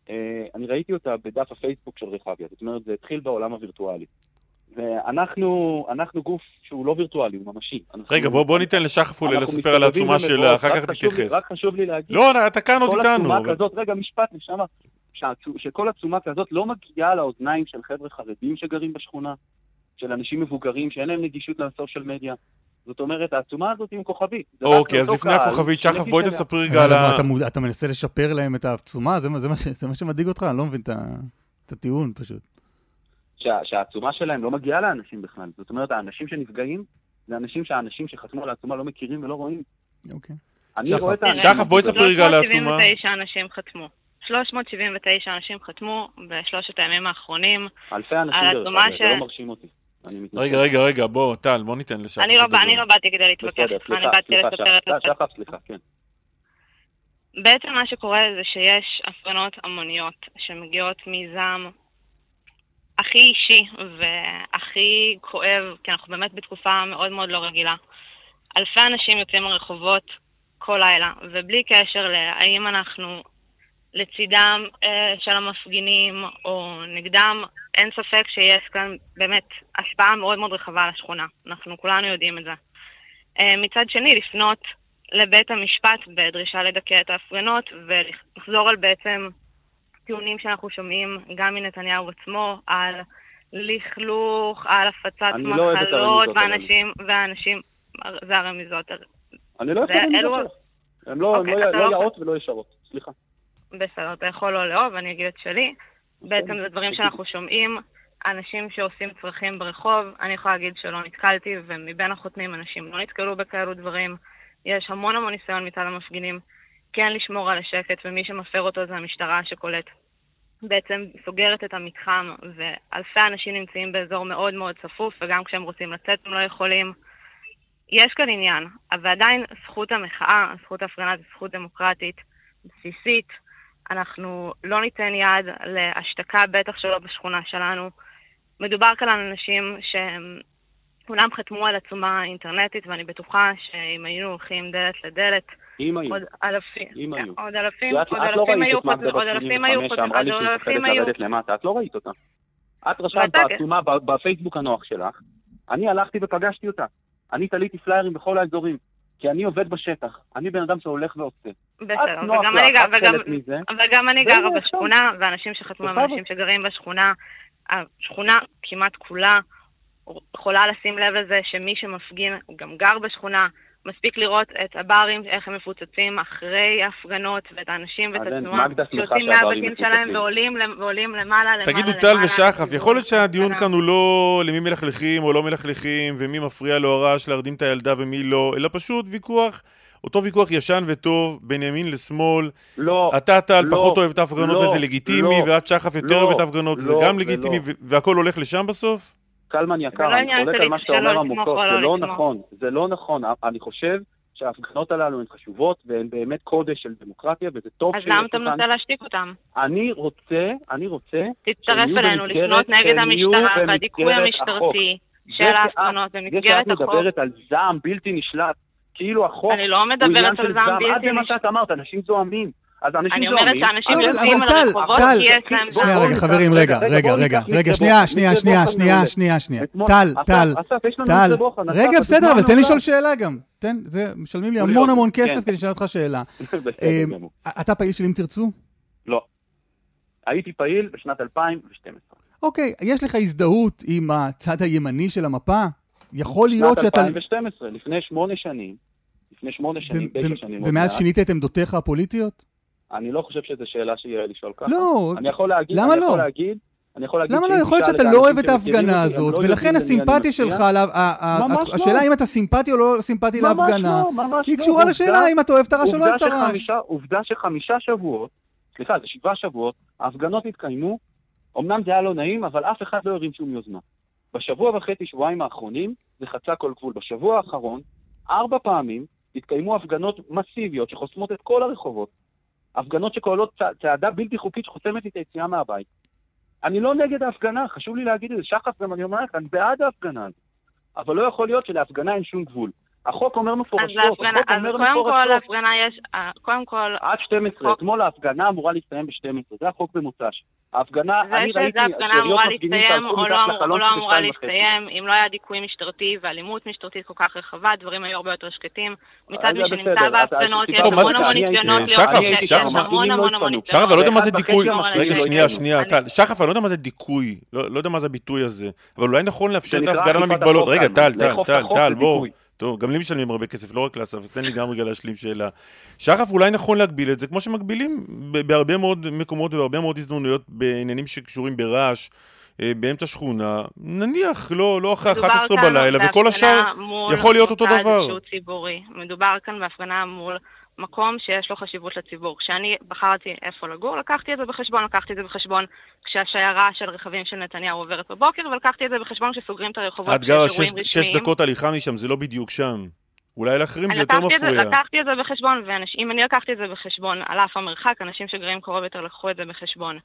אה, אני ראיתי אותה בדף הפייסבוק של רחביה, זאת אומרת, זה התחיל בעולם הווירטואלי. ואנחנו אנחנו גוף שהוא לא וירטואלי, הוא ממשי. רגע, בוא, בוא ניתן לשחף אולי לספר על העצומה שלה, אחר כך תתייחס. רק חשוב לי להגיד... לא, אתה כאן עוד איתנו. כל עצומה כזאת, רגע, משפט, נשמה. שכל עצומה כזאת לא מגיעה לאוזניים של חבר'ה חרדים שגרים בשכונה, של אנשים מבוגרים שאין להם נגישות לסושיאל מדיה. זאת אומרת, העצומה הזאת היא עם כוכבית. אוקיי, אז לפני הכוכבית, שחף, בואי תספרי רגע על ה... אתה מנסה לשפר להם את העצומה? זה מה שמדאיג אותך? אני לא מבין את הטיעון פשוט. שהעצומה שלהם לא מגיעה לאנשים בכלל. זאת אומרת, האנשים שנפגעים, זה אנשים שהאנשים שחתמו על העצומה לא מכירים ולא רואים. אוקיי. אני רואה את האנשים... שחף, בואי ספרי רגע על העצומה. 379 אנשים חתמו. 379 אנשים חתמו בשלושת הימים האחרונים. אלפי אנשים דרך אגב, זה לא מרשים אותי. רגע, רגע, רגע, בוא, טל, בוא ניתן לשחף. אני לא, אני לא באתי כדי להתווכח איתך, אני באתי לספר את זה. שחף, סליחה, כן. בעצם מה שקורה זה שיש הפגנות המוניות שמגיעות מזעם הכי אישי והכי כואב, כי אנחנו באמת בתקופה מאוד מאוד לא רגילה. אלפי אנשים יוצאים לרחובות כל לילה, ובלי קשר להאם אנחנו לצידם אה, של המפגינים או נגדם, אין ספק שיש כאן באמת השפעה מאוד מאוד רחבה על השכונה. אנחנו כולנו יודעים את זה. אה, מצד שני, לפנות לבית המשפט בדרישה לדכא את ההפגנות ולחזור על בעצם טיעונים שאנחנו שומעים גם מנתניהו עצמו על לכלוך, על הפצת לא מחלות, לא ואנשים, ואנשים, זה הרמיזות. אני לא אוהב את הרמיזות הן לא, אוקיי, לא, לא יאות ולא ישרות, סליחה. בסדר, אתה יכול לא לאהוב, אני אגיד את שלי. בעצם זה דברים שאנחנו שומעים, אנשים שעושים צרכים ברחוב, אני יכולה להגיד שלא נתקלתי, ומבין החותמים אנשים לא נתקלו בכאלו דברים. יש המון המון ניסיון מצד המפגינים כן לשמור על השקט, ומי שמפר אותו זה המשטרה שקולט. בעצם סוגרת את המתחם, ואלפי אנשים נמצאים באזור מאוד מאוד צפוף, וגם כשהם רוצים לצאת הם לא יכולים. יש כאן עניין, אבל עדיין זכות המחאה, זכות ההפגנה זו זכות דמוקרטית בסיסית. אנחנו לא ניתן יד להשתקה, בטח שלא בשכונה שלנו. מדובר כאן על אנשים שהם כולם חתמו על עצומה אינטרנטית, ואני בטוחה שאם היינו הולכים דלת לדלת, אם היו. עוד אלפים, אם היו. עוד אלפים, עוד אלפים היו חותמים, עוד אלפים היו חותמים, עוד אלפים היו. את לא ראית אותה. את רשמת בעצומה בפייסבוק הנוח שלך, אני הלכתי ופגשתי אותה. אני תליתי פליירים בכל האזורים. כי אני עובד בשטח, אני בן אדם שהולך ועושה. בסדר, וגם אני, גר, וגם, וגם אני גרה בשכונה, ואנשים שחתמו הם אנשים שגרים בשכונה, השכונה כמעט כולה יכולה לשים לב לזה שמי שמפגין גם גר בשכונה, מספיק לראות את הברים, איך הם מפוצצים אחרי ההפגנות, ואת האנשים ואת התנועה, שיוצאים מהבתים שלהם ועולים, ועולים למעלה, למעלה, תגידו, טל ושחף, יכול להיות שהדיון כאן הוא לא למי מלכלכים או לא מלכלכים, ומי מפריע לו הרעש להרדים את הילדה ומי לא, אלא פשוט ויכוח. אותו ויכוח ישן וטוב בין ימין לשמאל. לא, אתה, טל, לא, פחות אוהב את ההפגנות לא, וזה לגיטימי, לא, ואת, שחף, יותר לא, אוהב את ההפגנות וזה לא, גם לגיטימי, והכל הולך לשם בסוף? קלמן יקר, אני חולק על מה שאתה אומר עמוקות, זה לא נכון, זה לא נכון. אני חושב שההפגנות הללו הן חשובות והן באמת קודש של דמוקרטיה, וזה טוב שיש אותן. אז למה אתה מנסה להשתיק אותן? אני רוצה, אני רוצה... תצטרף אלינו, לפנות נגד המשטרה והדיכוי המשטרתי של ההפגנות במסגרת החוק. זה שאת מדברת על זעם בלתי נשלט, כאילו החוק... אני לא מדברת על זעם בלתי נשלט. עד למה שאת אמרת, אנשים זועמים. אז אנשים אני אומרת שאנשים יוצאים על הרחובות כי יש להם... שנייה רגע, חברים, רגע, רגע, רגע, רגע, שנייה, שנייה, שנייה, שנייה, שנייה, שנייה. טל, טל, טל, רגע, בסדר, אבל תן לשאול שאלה גם. תן, זה, משלמים לי המון המון כסף כדי לשאול אותך שאלה. *laughs* אתה פעיל של אם תרצו? לא. הייתי פעיל בשנת 2012. אוקיי, יש לך הזדהות עם הצד הימני של המפה? יכול להיות שאתה... שנת 2012, לפני שמונה שנים. לפני שמונה שנים, תשע שנים. ומאז שינית את עמדותיך הפוליטיות? אני לא חושב שזו שאלה שיהיה לשאול ככה. לא, אני יכול להגיד, למה אני לא? יכול להגיד, אני יכול להגיד למה לא? יכול להיות שאתה לא אוהב את ההפגנה הזאת, לא ולכן הסימפטיה שלך, לא. השאלה אם אתה סימפטי או לא סימפטי להפגנה, היא קשורה לשאלה אם אתה אוהב את הרעש או לא אוהב את הרעש. עובדה שחמישה שבועות, סליחה, זה שבעה שבועות, ההפגנות התקיימו, אמנם זה היה לא נעים, אבל אף אחד לא הרים שום יוזמה. בשבוע וחצי, שבועיים האחרונים, זה חצה כל גבול. בשבוע האחרון, ארבע פעמים התקיימו הפגנות מסיביות שחוסמות את כל הרחובות. הפגנות שכוללות צעדה בלתי חוקית שחוסמת את היציאה מהבית. אני לא נגד ההפגנה, חשוב לי להגיד את זה. שחף גם אני אומר לך, אני בעד ההפגנה הזאת. אבל לא יכול להיות שלהפגנה אין שום גבול. החוק אומר מפורשות, החוק אומר מפורשות. אז קודם כל, להפגנה יש, אה, קודם כל... עד 12, אתמול ההפגנה אמורה להסתיים ב-12, זה החוק במוצ"ש. ההפגנה, אני ראיתי... זה שההפגנה אמורה להסתיים או לא, או לא אמורה להסתיים, אם לא היה דיכוי משטרתי ואלימות משטרתית כל כך רחבה, דברים היו הרבה יותר שקטים. מצד מי שנמצא בהפגנות, יש המון המון המון המון ניסיונות. שחף, אני לא יודע מה זה דיכוי. רגע, שנייה, שנייה, טל. שחף, אני לא יודע מה זה דיכוי. לא יודע מה זה הביטוי הזה. אבל אולי נכון לאפשר את ההפגנה למגבלות. רגע, טל, טל, טל, טל, בוא. טוב, גם לי משלמים הרבה כסף, לא רק לאסף, אז תן לי גם רגע להשלים שאלה. שחף, אולי נכון להגביל את זה, כמו שמגבילים בהרבה מאוד מקומות ובהרבה מאוד הזדמנויות בעניינים שקשורים ברעש. אה, באמצע שכונה, נניח, לא, לא אחרי 11 בלילה, וכל השאר יכול להיות אותו דבר. מדובר כאן בהפגנה מול מקום שיש לו חשיבות לציבור. כשאני בחרתי איפה לגור, לקחתי את זה בחשבון, לקחתי את זה בחשבון כשהשיירה של רכבים של נתניהו עוברת בבוקר, ולקחתי את זה בחשבון כשסוגרים את הרחובות של אירועים רשמיים. את גרה שש דקות הליכה משם, זה לא בדיוק שם. אולי לאחרים זה יותר מפריע. לקחתי את זה בחשבון, ואם אני לקחתי את זה בחשבון, על אף המרחק, אנשים שגרים קרוב יותר לקחו את זה בחשבון.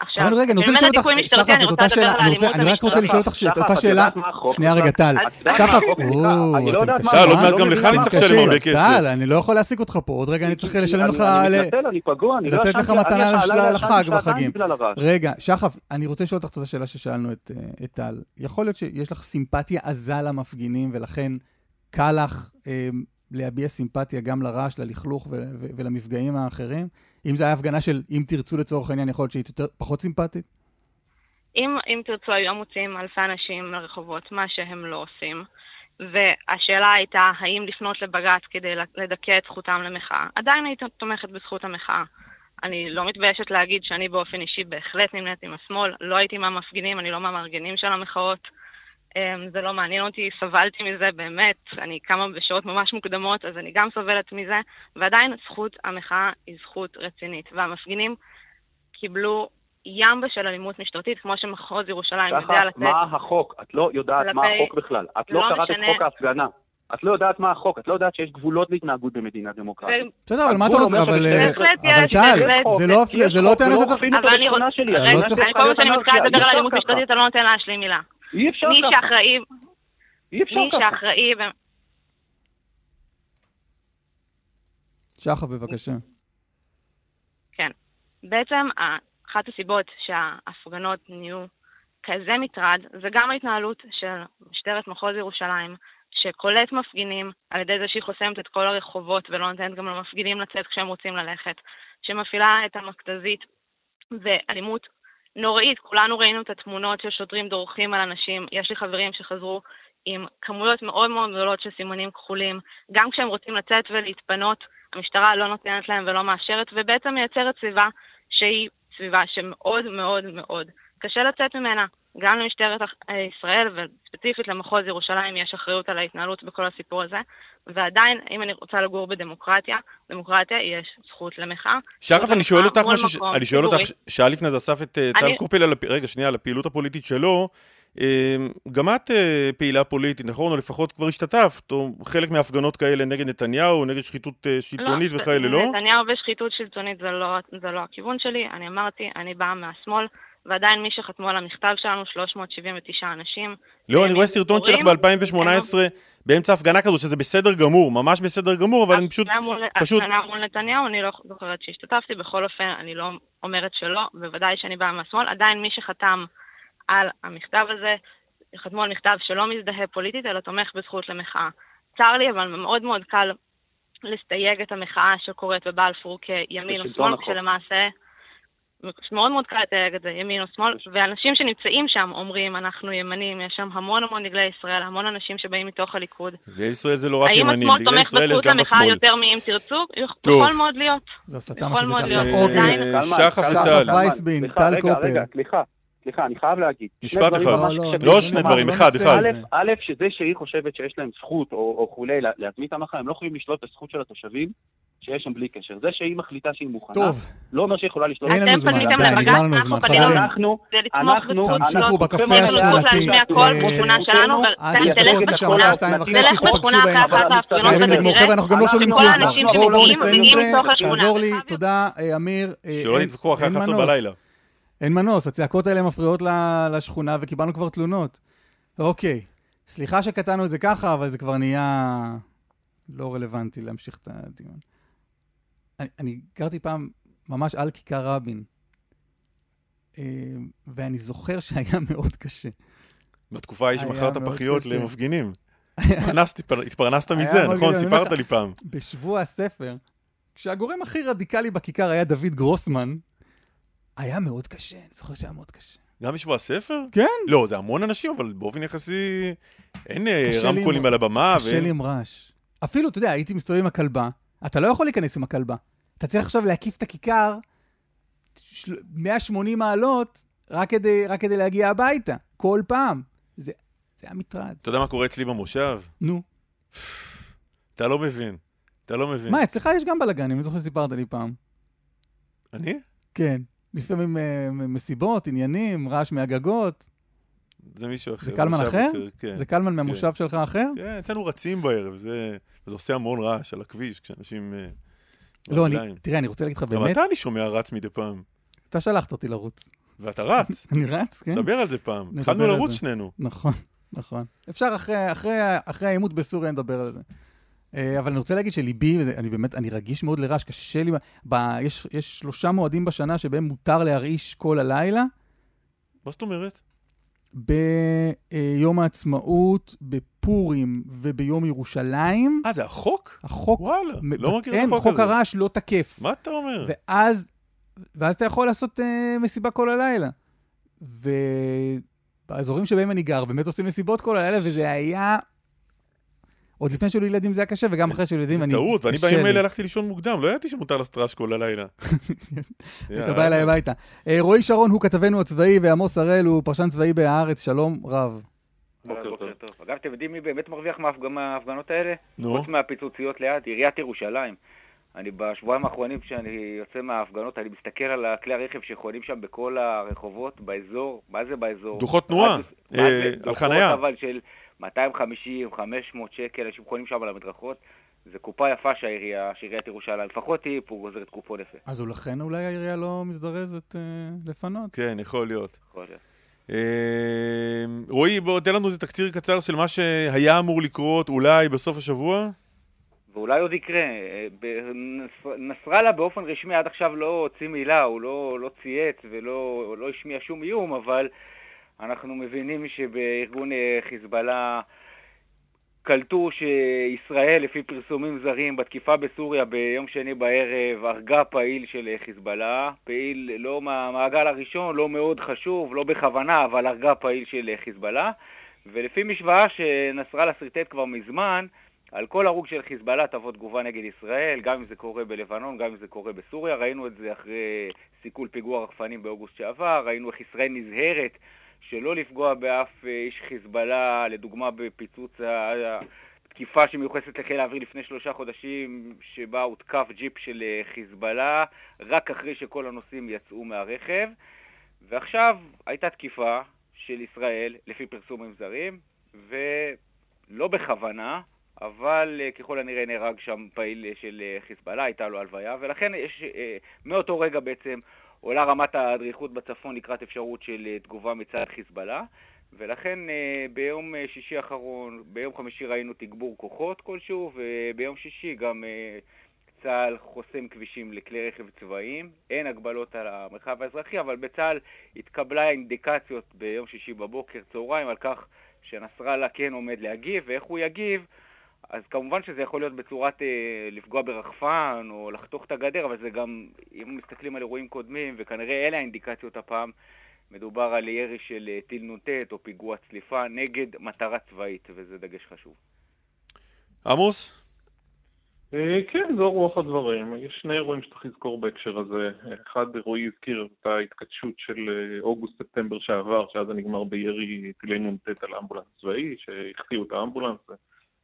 עכשיו, אבל רגע, אני רוצה לשאול אותך, שחף, את אותה שאלה, אני רק רוצה לשאול אותך אותה שאלה, שנייה רגע, טל, שחף, או, אתם קשים, טל, עוד מעט גם לך אני צריך לשלם הרבה כסף. טל, אני לא יכול להעסיק אותך פה, עוד רגע אני צריך לשלם לך, לתת לך מתנה לחג בחגים. רגע, שחף, אני רוצה לשאול אותך את השאלה ששאלנו את טל. יכול להיות שיש לך סימפתיה עזה למפגינים, ולכן קל לך להביע סימפתיה גם לרעש, ללכלוך ולמפגעים האחרים? אם זו הייתה הפגנה של אם תרצו לצורך העניין, יכול להיות שהיא יותר, פחות סימפטית? אם, אם תרצו היו מוציאים אלפי אנשים לרחובות, מה שהם לא עושים, והשאלה הייתה האם לפנות לבג"ץ כדי לדכא את זכותם למחאה, עדיין הייתי תומכת בזכות המחאה. אני לא מתביישת להגיד שאני באופן אישי בהחלט נמנית עם השמאל, לא הייתי מהמפגינים, אני לא מהמארגנים של המחאות. אמ, זה לא מעניין אותי, סבלתי מזה באמת, אני קמה בשעות ממש מוקדמות, אז אני גם סובלת מזה, ועדיין זכות המחאה היא זכות רצינית. והמפגינים קיבלו ימבה של אלימות משטרתית, כמו שמחוז ירושלים יודע לתת... מה החוק? את לא יודעת מה החוק בכלל. את לא, לא קראת את חוק ההפגנה. את לא יודעת מה החוק, את לא יודעת שיש גבולות להתנהגות במדינה דמוקרטית. בסדר, אבל מה אתה רוצה? אבל טל, זה לא טענה שאתה... אבל אני רוצה... כל פעם שאני מתחילה לדבר על אלימות משטרתית, אתה לא נותן להשלים מילה. אי אפשר ככה. מי שאחראי... אי אפשר ככה. מי שאחראי... שחף, בבקשה. כן. בעצם, אחת הסיבות שההפגנות נהיו כזה מטרד, זה גם ההתנהלות של משטרת מחוז ירושלים, שקולט מפגינים על ידי זה שהיא חוסמת את כל הרחובות ולא נותנת גם למפגינים לצאת כשהם רוצים ללכת, שמפעילה את המכתזית ואלימות נוראית. כולנו ראינו את התמונות של שוטרים דורכים על אנשים. יש לי חברים שחזרו עם כמויות מאוד מאוד גדולות של סימנים כחולים. גם כשהם רוצים לצאת ולהתפנות, המשטרה לא נותנת להם ולא מאשרת, ובעצם מייצרת סביבה שהיא סביבה שמאוד מאוד מאוד קשה לצאת ממנה. גם למשטרת ישראל וספציפית למחוז ירושלים יש אחריות על ההתנהלות בכל הסיפור הזה, ועדיין, אם אני רוצה לגור בדמוקרטיה, דמוקרטיה יש זכות למחאה. שחף, אני שואל אותך משהו, אני שואל אותך, שאל לפני זה אסף את אה, טל קופל על, רגע, שנייה, על הפעילות הפוליטית שלו. אמ, גם את אה, פעילה פוליטית, נכון? או לפחות כבר השתתפת, או חלק מהפגנות כאלה נגד נתניהו, נגד שחיתות אה, שלטונית לא, וכאלה, לא? נתניהו ושחיתות שלטונית זה לא, זה לא הכיוון שלי. אני אמרתי, אני באה מהשמאל. ועדיין מי שחתמו על המכתב שלנו, 379 אנשים. לא, אני רואה סרטון שלך ב-2018 באמצע הפגנה כזו, שזה בסדר גמור, ממש בסדר גמור, אבל אני פשוט... פשוט... הפגנה מול נתניהו, אני לא זוכרת שהשתתפתי, בכל אופן, אני לא אומרת שלא, בוודאי שאני באה מהשמאל. עדיין מי שחתם על המכתב הזה, חתמו על מכתב שלא מזדהה פוליטית, אלא תומך בזכות למחאה. צר לי, אבל מאוד מאוד קל לסתייג את המחאה שקורית בבלפור כימין או שמאל, כשלמעשה... מאוד מאוד קל לתייג את זה, ימין או שמאל, ואנשים שנמצאים שם אומרים, אנחנו ימנים, יש שם המון המון דגלי ישראל, המון אנשים שבאים מתוך הליכוד. דגלי ישראל זה לא רק ימנים, דגלי ישראל יש גם בשמאל. האם השמאל תומך בזכות המחאה יותר מאם תרצו? יכול מאוד להיות. זו הסתה מה שזה עכשיו. אוקיי, שחף טל. וייסבין, טל קופר. רגע, סליחה. סליחה, אני חייב להגיד. משפט אחד. לא שני דברים, אחד, אחד. א', שזה שהיא חושבת שיש להם זכות או כולי להזמין את המחאה, הם לא יכולים לשלוט בזכות של התושבים שיש שם בלי קשר. זה שהיא מחליטה שהיא מוכנה, טוב. לא אומר שהיא יכולה לשלוט. אין לנו זמן, די, נגמר לנו זמן, חברים. אנחנו, אנחנו, תמשיכו בקפה השכונתי. תלך בשכונה חייבים לגמור. חבר'ה, אנחנו גם לא שומעים כלום כבר. בואו נסיים עם זה, תעזור לי, תודה, אה, אמיר. אה, שלא נתווכחו אחרי 11 בלילה. אין מנוס, הצעקות האלה מפריעות לשכונה וקיבלנו כבר תלונות. אוקיי, סליחה שקטענו את זה ככה, אבל זה כבר נהיה... לא רלוונטי להמשיך את הדיון. אני, אני גרתי פעם ממש על כיכר רבין, אה, ואני זוכר שהיה *laughs* מאוד קשה. בתקופה ההיא שמכרת פחיות למפגינים. *laughs* התפרנסת מזה, נכון? סיפרת לי פעם. בשבוע הספר, כשהגורם הכי רדיקלי בכיכר היה דוד גרוסמן, היה מאוד קשה, אני זוכר שהיה מאוד קשה. גם בשבוע הספר? כן. לא, זה המון אנשים, אבל באופן יחסי אין אה, רמקולים על הבמה. קשה לי עם רעש. אפילו, אתה יודע, הייתי מסתובב עם הכלבה, אתה לא יכול להיכנס עם הכלבה. אתה צריך עכשיו להקיף את הכיכר 180 מעלות רק כדי, רק כדי להגיע הביתה, כל פעם. זה, זה היה מטרד. אתה יודע מה קורה אצלי במושב? נו. אתה לא מבין. אתה לא מבין. מה, אצלך יש גם בלאגנים, אני זוכר שסיפרת לי פעם. אני? כן. לפעמים uh, מסיבות, עניינים, רעש מהגגות. זה מישהו אחר. זה קלמן אחר? אחר? כן. זה קלמן כן. מהמושב שלך אחר? כן, אצלנו רצים בערב, זה, וזה עושה המון רעש על הכביש, כשאנשים... Uh, לא, אני, תראה, אני רוצה להגיד לך באמת... גם אתה אני שומע רץ מדי פעם. אתה שלחת אותי לרוץ. ואתה רץ. *laughs* אני רץ, כן. נדבר על זה פעם. התחלנו לרוץ שנינו. נכון, נכון. אפשר אחרי העימות בסוריה נדבר על זה. אה, אבל אני רוצה להגיד שליבי, אני באמת, אני רגיש מאוד לרעש, קשה לי, ב, יש, יש שלושה מועדים בשנה שבהם מותר להרעיש כל הלילה. מה זאת אומרת? ביום העצמאות, בפורים וביום ירושלים. אה, זה החוק? החוק. וואלה, מ- לא מכיר את החוק הזה. אין, חוק הרעש לא תקף. מה אתה אומר? ואז, ואז אתה יכול לעשות uh, מסיבה כל הלילה. ובאזורים שבהם אני גר, באמת עושים מסיבות כל הלילה, וזה היה עוד לפני שהיו לי ילדים זה היה קשה, וגם אחרי שהיו ילדים אני... זה טעות, ואני בימים האלה הלכתי לישון מוקדם, לא ידעתי שמותר רעש כל הלילה. *laughs* אתה בא אליי הביתה. אה, רועי שרון הוא כתבנו הצבאי, ועמוס הראל הוא פרשן צבאי בהארץ, שלום רב. בוקר טוב. אגב, אתם יודעים מי באמת מרוויח מההפגנות האלה? נו. חוץ מהפיצוציות ליד, עיריית ירושלים. אני בשבועיים האחרונים כשאני יוצא מההפגנות, אני מסתכל על כלי הרכב שחונים שם בכל הרחובות, באזור, מה זה באזור? דוחות תנועה, אה, על חנייה. אבל של 250, 500 שקל, אנשים חונים שם על המדרכות. זו קופה יפה שהעירייה, שעיריית ירושלים, לפחות היא פה גוזרת קופון יפה. אז לכן אולי העירייה לא מזדרזת אה, לפנות. כן, יכול להיות. יכול להיות. אה, רועי, בוא תן לנו איזה תקציר קצר של מה שהיה אמור לקרות אולי בסוף השבוע. ואולי עוד יקרה. נסראללה באופן רשמי עד עכשיו לא הוציא מילה, הוא לא, לא צייץ ולא לא השמיע שום איום, אבל אנחנו מבינים שבארגון אה, חיזבאללה קלטו שישראל, לפי פרסומים זרים, בתקיפה בסוריה ביום שני בערב, הרגה פעיל של אה, חיזבאללה, פעיל לא מהמעגל הראשון, לא מאוד חשוב, לא בכוונה, אבל הרגה פעיל של אה, חיזבאללה, ולפי משוואה שנסראללה שרטט כבר מזמן, על כל הרוג של חיזבאללה תבוא תגובה נגד ישראל, גם אם זה קורה בלבנון, גם אם זה קורה בסוריה. ראינו את זה אחרי סיכול פיגוע רחפנים באוגוסט שעבר, ראינו איך ישראל נזהרת שלא לפגוע באף אה, איש חיזבאללה, לדוגמה בפיצוץ התקיפה שמיוחסת לחיל האוויר לפני שלושה חודשים, שבה הותקף ג'יפ של אה, חיזבאללה, רק אחרי שכל הנוסעים יצאו מהרכב. ועכשיו הייתה תקיפה של ישראל, לפי פרסומים זרים, ולא בכוונה, אבל אה, ככל הנראה נהרג שם פעיל של חיזבאללה, הייתה לו הלוויה, ולכן יש, מאותו רגע בעצם עולה רמת הדריכות בצפון לקראת אפשרות של אה, תגובה מצד חיזבאללה, ולכן אה, ביום אה, שישי האחרון, ביום חמישי ראינו תגבור כוחות כלשהו, וביום שישי גם צה"ל חוסם כבישים לכלי רכב צבאיים, אין הגבלות על המרחב האזרחי, אבל בצה"ל התקבלה אינדיקציות ביום שישי בבוקר, צהריים, על כך שנסראללה כן עומד להגיב, ואיך הוא יגיב אז כמובן שזה יכול להיות בצורת אה, לפגוע ברחפן או לחתוך את הגדר, אבל זה גם, אם מסתכלים על אירועים קודמים, וכנראה אלה האינדיקציות הפעם, מדובר על ירי של אה, טיל נ"ט או פיגוע צליפה נגד מטרה צבאית, וזה דגש חשוב. עמוס? אה, כן, זו רוח הדברים. יש שני אירועים שצריך לזכור בהקשר הזה. אחד, רועי הזכיר את ההתכתשות של אה, אוגוסט-ספטמבר שעבר, שאז זה נגמר בירי טילי נ"ט על אמבולנס צבאי, שהחטיאו את האמבולנס.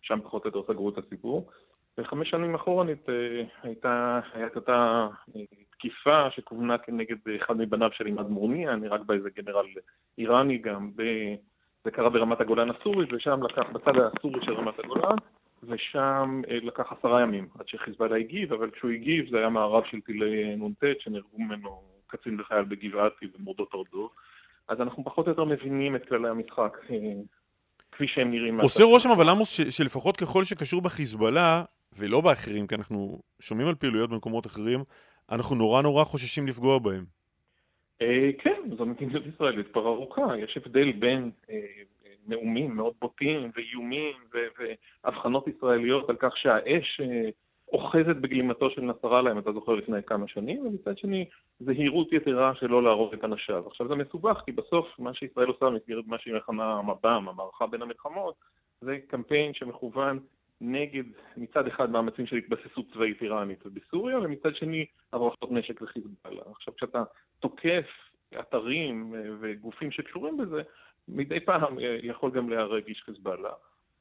שם פחות או יותר סגרו את הסיפור. וחמש שנים אחורנית אה, הייתה, הייתה אותה אה, תקיפה שכוונה כנגד אחד מבניו של עימאד מורניה, נהרג בה איזה גנרל איראני גם, ב... זה קרה ברמת הגולן הסורית, ושם לקח, בצד הסורי של רמת הגולן, ושם אה, לקח עשרה ימים עד שחיזבאללה הגיב, אבל כשהוא הגיב זה היה מערב של טילי נ"ט שנהרגו ממנו קצין וחייל בגבעתי ומורדות ארדו. אז אנחנו פחות או יותר מבינים את כללי המשחק כפי שהם נראים. עושה רושם אבל עמוס שלפחות ככל שקשור בחיזבאללה, ולא באחרים, כי אנחנו שומעים על פעילויות במקומות אחרים, אנחנו נורא נורא חוששים לפגוע בהם. אה, כן, זו מדיניות ישראלית כבר ארוכה. יש הבדל בין אה, נאומים מאוד בוטים ואיומים והבחנות ישראליות על כך שהאש אה, אוחזת בגלימתו של נסראללה, אם אתה זוכר, לפני כמה שנים, ומצד שני, זהירות יתרה שלא להרוג את אנשיו. עכשיו זה מסובך, כי בסוף מה שישראל עושה במסגרת מה שהיא מכנה המב"ם, המערכה בין המלחמות, זה קמפיין שמכוון נגד מצד אחד מאמצים של התבססות צבאית איראנית בסוריה, ומצד שני הברחות נשק לחיזבאללה. עכשיו כשאתה תוקף אתרים אה, וגופים שקשורים בזה, מדי פעם אה, יכול גם להיהרג איש חיזבאללה.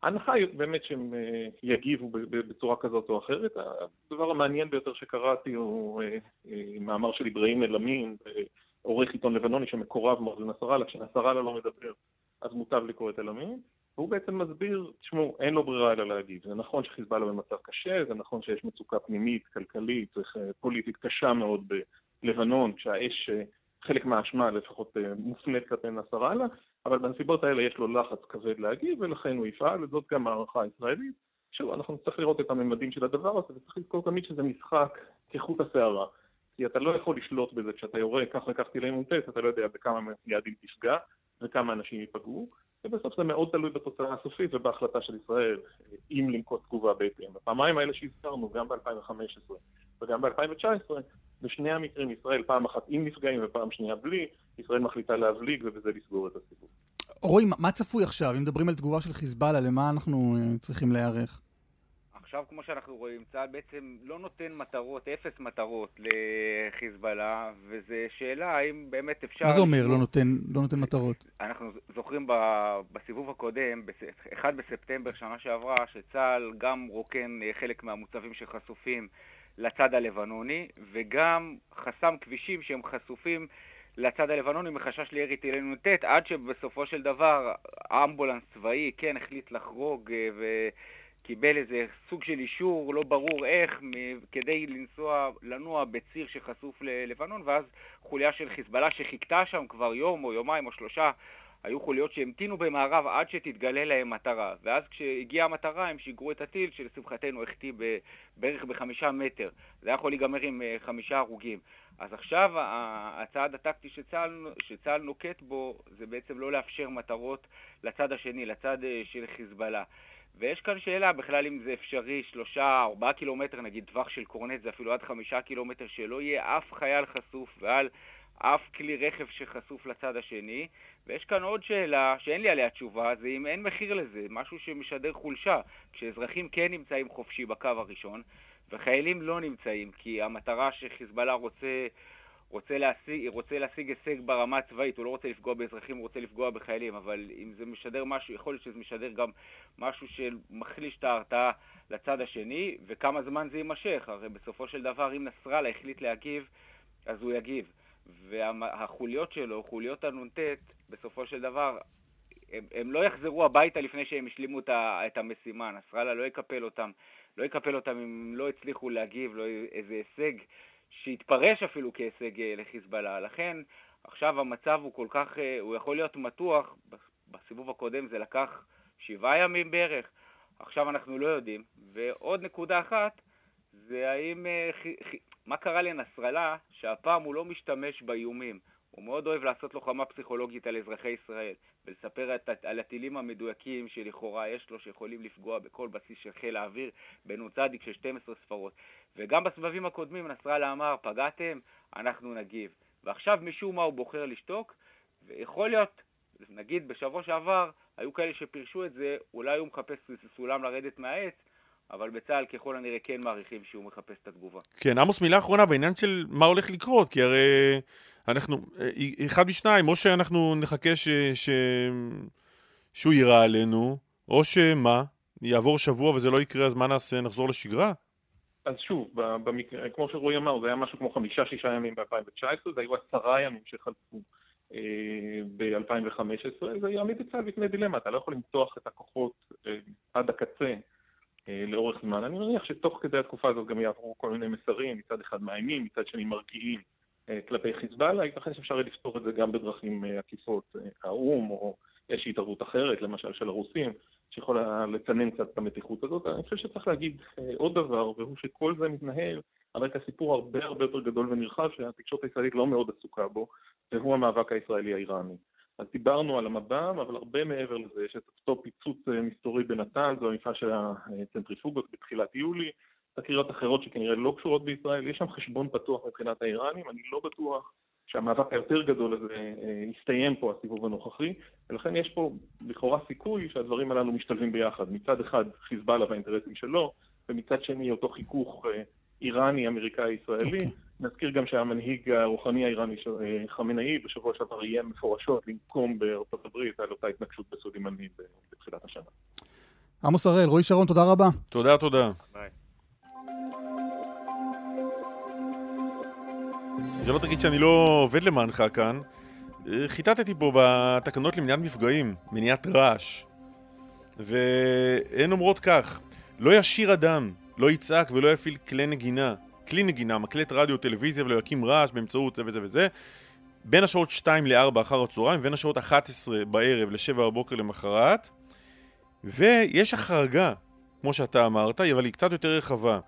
ההנחה היא באמת שהם אה, יגיבו בצורה כזאת או אחרת. הדבר המעניין ביותר שקראתי הוא מאמר של אברהים אלאמין, עורך עיתון לבנוני שמקורב מאוד לנסראללה, כשנסראללה לא מדבר אז מוטב לקרוא את אלאמין. והוא בעצם מסביר, תשמעו, אין לו ברירה אלא להגיב. זה נכון שחיזבאללה במצב קשה, זה נכון שיש מצוקה פנימית, כלכלית, אה, פוליטית קשה מאוד בלבנון, כשהאש, אה, חלק מהאשמה לפחות אה, מופנית כלפי נסראללה, אבל בנסיבות האלה יש לו לחץ כבד להגיב, ולכן הוא יפעל, וזאת גם הערכה הישראלית. שוב, אנחנו נצטרך לראות את הממדים של הדבר הזה, וצריך לזכור תמיד שזה משחק כחוט השערה. כי אתה לא יכול לשלוט בזה כשאתה יורה כך וכך טילי נ"ט, אתה לא יודע בכמה יעדים תפגע וכמה אנשים ייפגעו. ובסוף זה מאוד תלוי בתוצאה הסופית ובהחלטה של ישראל, אם לנקוט תגובה בהתאם. הפעמיים האלה שהזכרנו, גם ב-2015 וגם ב-2019, בשני המקרים ישראל פעם אחת עם נפגעים ופעם שנייה בלי, ישראל מחליטה להבליג ובזה לסגור את הסיפור. רועי, מה צפוי עכשיו? אם מדברים על תגובה של חיזבאללה, למה אנחנו אה, צריכים להיערך? עכשיו, כמו שאנחנו רואים, צה"ל בעצם לא נותן מטרות, אפס מטרות לחיזבאללה, וזו שאלה האם באמת אפשר... מה זה אומר לא נותן, לא נותן מטרות? אנחנו זוכרים בסיבוב הקודם, 1 בספטמבר שנה שעברה, שצה"ל גם רוקן אה, חלק מהמוצבים שחשופים לצד הלבנוני, וגם חסם כבישים שהם חשופים לצד הלבנוני מחשש לירי טילי נ"ט, עד שבסופו של דבר אמבולנס צבאי כן החליט לחרוג אה, ו... קיבל איזה סוג של אישור, לא ברור איך, כדי לנסוע, לנוע בציר שחשוף ללבנון, ואז חוליה של חיזבאללה שחיכתה שם כבר יום או יומיים או שלושה, היו חוליות שהמתינו במערב עד שתתגלה להם מטרה. ואז כשהגיעה המטרה הם שיגרו את הטיל, שלשמחתנו החטיא בערך בחמישה מטר. זה היה יכול להיגמר עם אה, חמישה הרוגים. אז עכשיו הצעד הטקטי שצה"ל, שצה"ל נוקט בו זה בעצם לא לאפשר מטרות לצד השני, לצד אה, של חיזבאללה. ויש כאן שאלה בכלל אם זה אפשרי, שלושה, ארבעה קילומטר, נגיד טווח של קורנט זה אפילו עד חמישה קילומטר, שלא יהיה אף חייל חשוף ועל אף כלי רכב שחשוף לצד השני. ויש כאן עוד שאלה שאין לי עליה תשובה, זה אם אין מחיר לזה, משהו שמשדר חולשה, כשאזרחים כן נמצאים חופשי בקו הראשון, וחיילים לא נמצאים, כי המטרה שחיזבאללה רוצה רוצה להשיג, רוצה להשיג הישג ברמה הצבאית, הוא לא רוצה לפגוע באזרחים, הוא רוצה לפגוע בחיילים, אבל אם זה משדר משהו, יכול להיות שזה משדר גם משהו שמחליש את ההרתעה לצד השני, וכמה זמן זה יימשך. הרי בסופו של דבר, אם נסראללה החליט להגיב, אז הוא יגיב. והחוליות שלו, חוליות הנ"ט, בסופו של דבר, הם, הם לא יחזרו הביתה לפני שהם השלימו את המשימה. נסראללה לא יקפל אותם, לא יקפל אותם אם לא הצליחו להגיב, לא איזה הישג שהתפרש אפילו כהישג אה, לחיזבאללה. לכן עכשיו המצב הוא כל כך, אה, הוא יכול להיות מתוח, בסיבוב הקודם זה לקח שבעה ימים בערך, עכשיו אנחנו לא יודעים. ועוד נקודה אחת, זה האם, אה, מה קרה לנסראללה שהפעם הוא לא משתמש באיומים. הוא מאוד אוהב לעשות לוחמה פסיכולוגית על אזרחי ישראל ולספר את, על הטילים המדויקים שלכאורה יש לו שיכולים לפגוע בכל בסיס של חיל האוויר בנ"צ של 12 ספרות. וגם בסבבים הקודמים נסראללה אמר, פגעתם, אנחנו נגיב. ועכשיו משום מה הוא בוחר לשתוק, ויכול להיות, נגיד בשבוע שעבר, היו כאלה שפירשו את זה, אולי הוא מחפש סולם לרדת מהעץ, אבל בצה"ל ככל הנראה כן מעריכים שהוא מחפש את התגובה. כן, עמוס, מילה אחרונה בעניין של מה הולך לקרות, כי הרי אנחנו, אחד משניים, או שאנחנו נחכה ש, ש, שהוא יירה עלינו, או שמה, יעבור שבוע וזה לא יקרה, אז מה נעשה? נחזור לשגרה? אז שוב, במקרה, כמו שרועי אמר, זה היה משהו כמו חמישה-שישה ימים ב-2019, זה היו עשרה ימים שחלפו אה, ב-2015, זה יעמיד את צה"ל בפני דילמה, אתה לא יכול למתוח את הכוחות אה, עד הקצה אה, לאורך זמן. אני מניח שתוך כדי התקופה הזאת גם יעברו כל מיני מסרים, מצד אחד מאיימים, מצד שני מרגיעים כלפי חיזבאללה, ייתכן שאפשר לפתור את זה גם בדרכים עקיפות, האו"ם או איזושהי התערבות אחרת, למשל של הרוסים, שיכולה לצנן קצת את המתיחות הזאת. אני חושב שצריך להגיד עוד דבר, והוא שכל זה מתנהל על רקע סיפור הרבה הרבה יותר גדול ונרחב שהתקשורת הישראלית לא מאוד עסוקה בו, והוא המאבק הישראלי-האיראני. אז דיברנו על המב"ם, אבל הרבה מעבר לזה, יש את אותו פיצוץ מסתורי בנתן, זו המפעל של הצנטריפוגות בתחילת יולי, תקריות אחרות שכנראה לא קשורות בישראל, יש שם חשבון פתוח מבחינת האיראנים, אני לא בטוח שהמאבק היותר גדול הזה אה, יסתיים פה, הסיבוב הנוכחי, ולכן יש פה לכאורה סיכוי שהדברים הללו משתלבים ביחד. מצד אחד חיזבאללה והאינטרסים שלו, ומצד שני אותו חיכוך אה, איראני, אמריקאי, ישראלי. Okay. אוקיי. נזכיר גם שהמנהיג הרוחני האיראני, אה, חמינאי, בשבוע שעבר איים מפורשות לנקום בארצות הברית על אותה התנגשות בסולימני בתחילת השנה. עמוס הראל, רועי שרון, תודה רבה. תודה, תודה. ביי. שלא תגיד שאני לא עובד למענך כאן. חיטטתי פה בתקנות למניעת מפגעים, מניעת רעש. והן אומרות כך: לא ישיר אדם, לא יצעק ולא יפעיל כלי נגינה, כלי נגינה, מקלט רדיו, טלוויזיה ולא יקים רעש באמצעות זה וזה וזה בין השעות 2 ל-4 אחר הצהריים ובין השעות 11 בערב ל-7 בבוקר למחרת ויש החרגה, כמו שאתה אמרת, אבל היא קצת יותר רחבה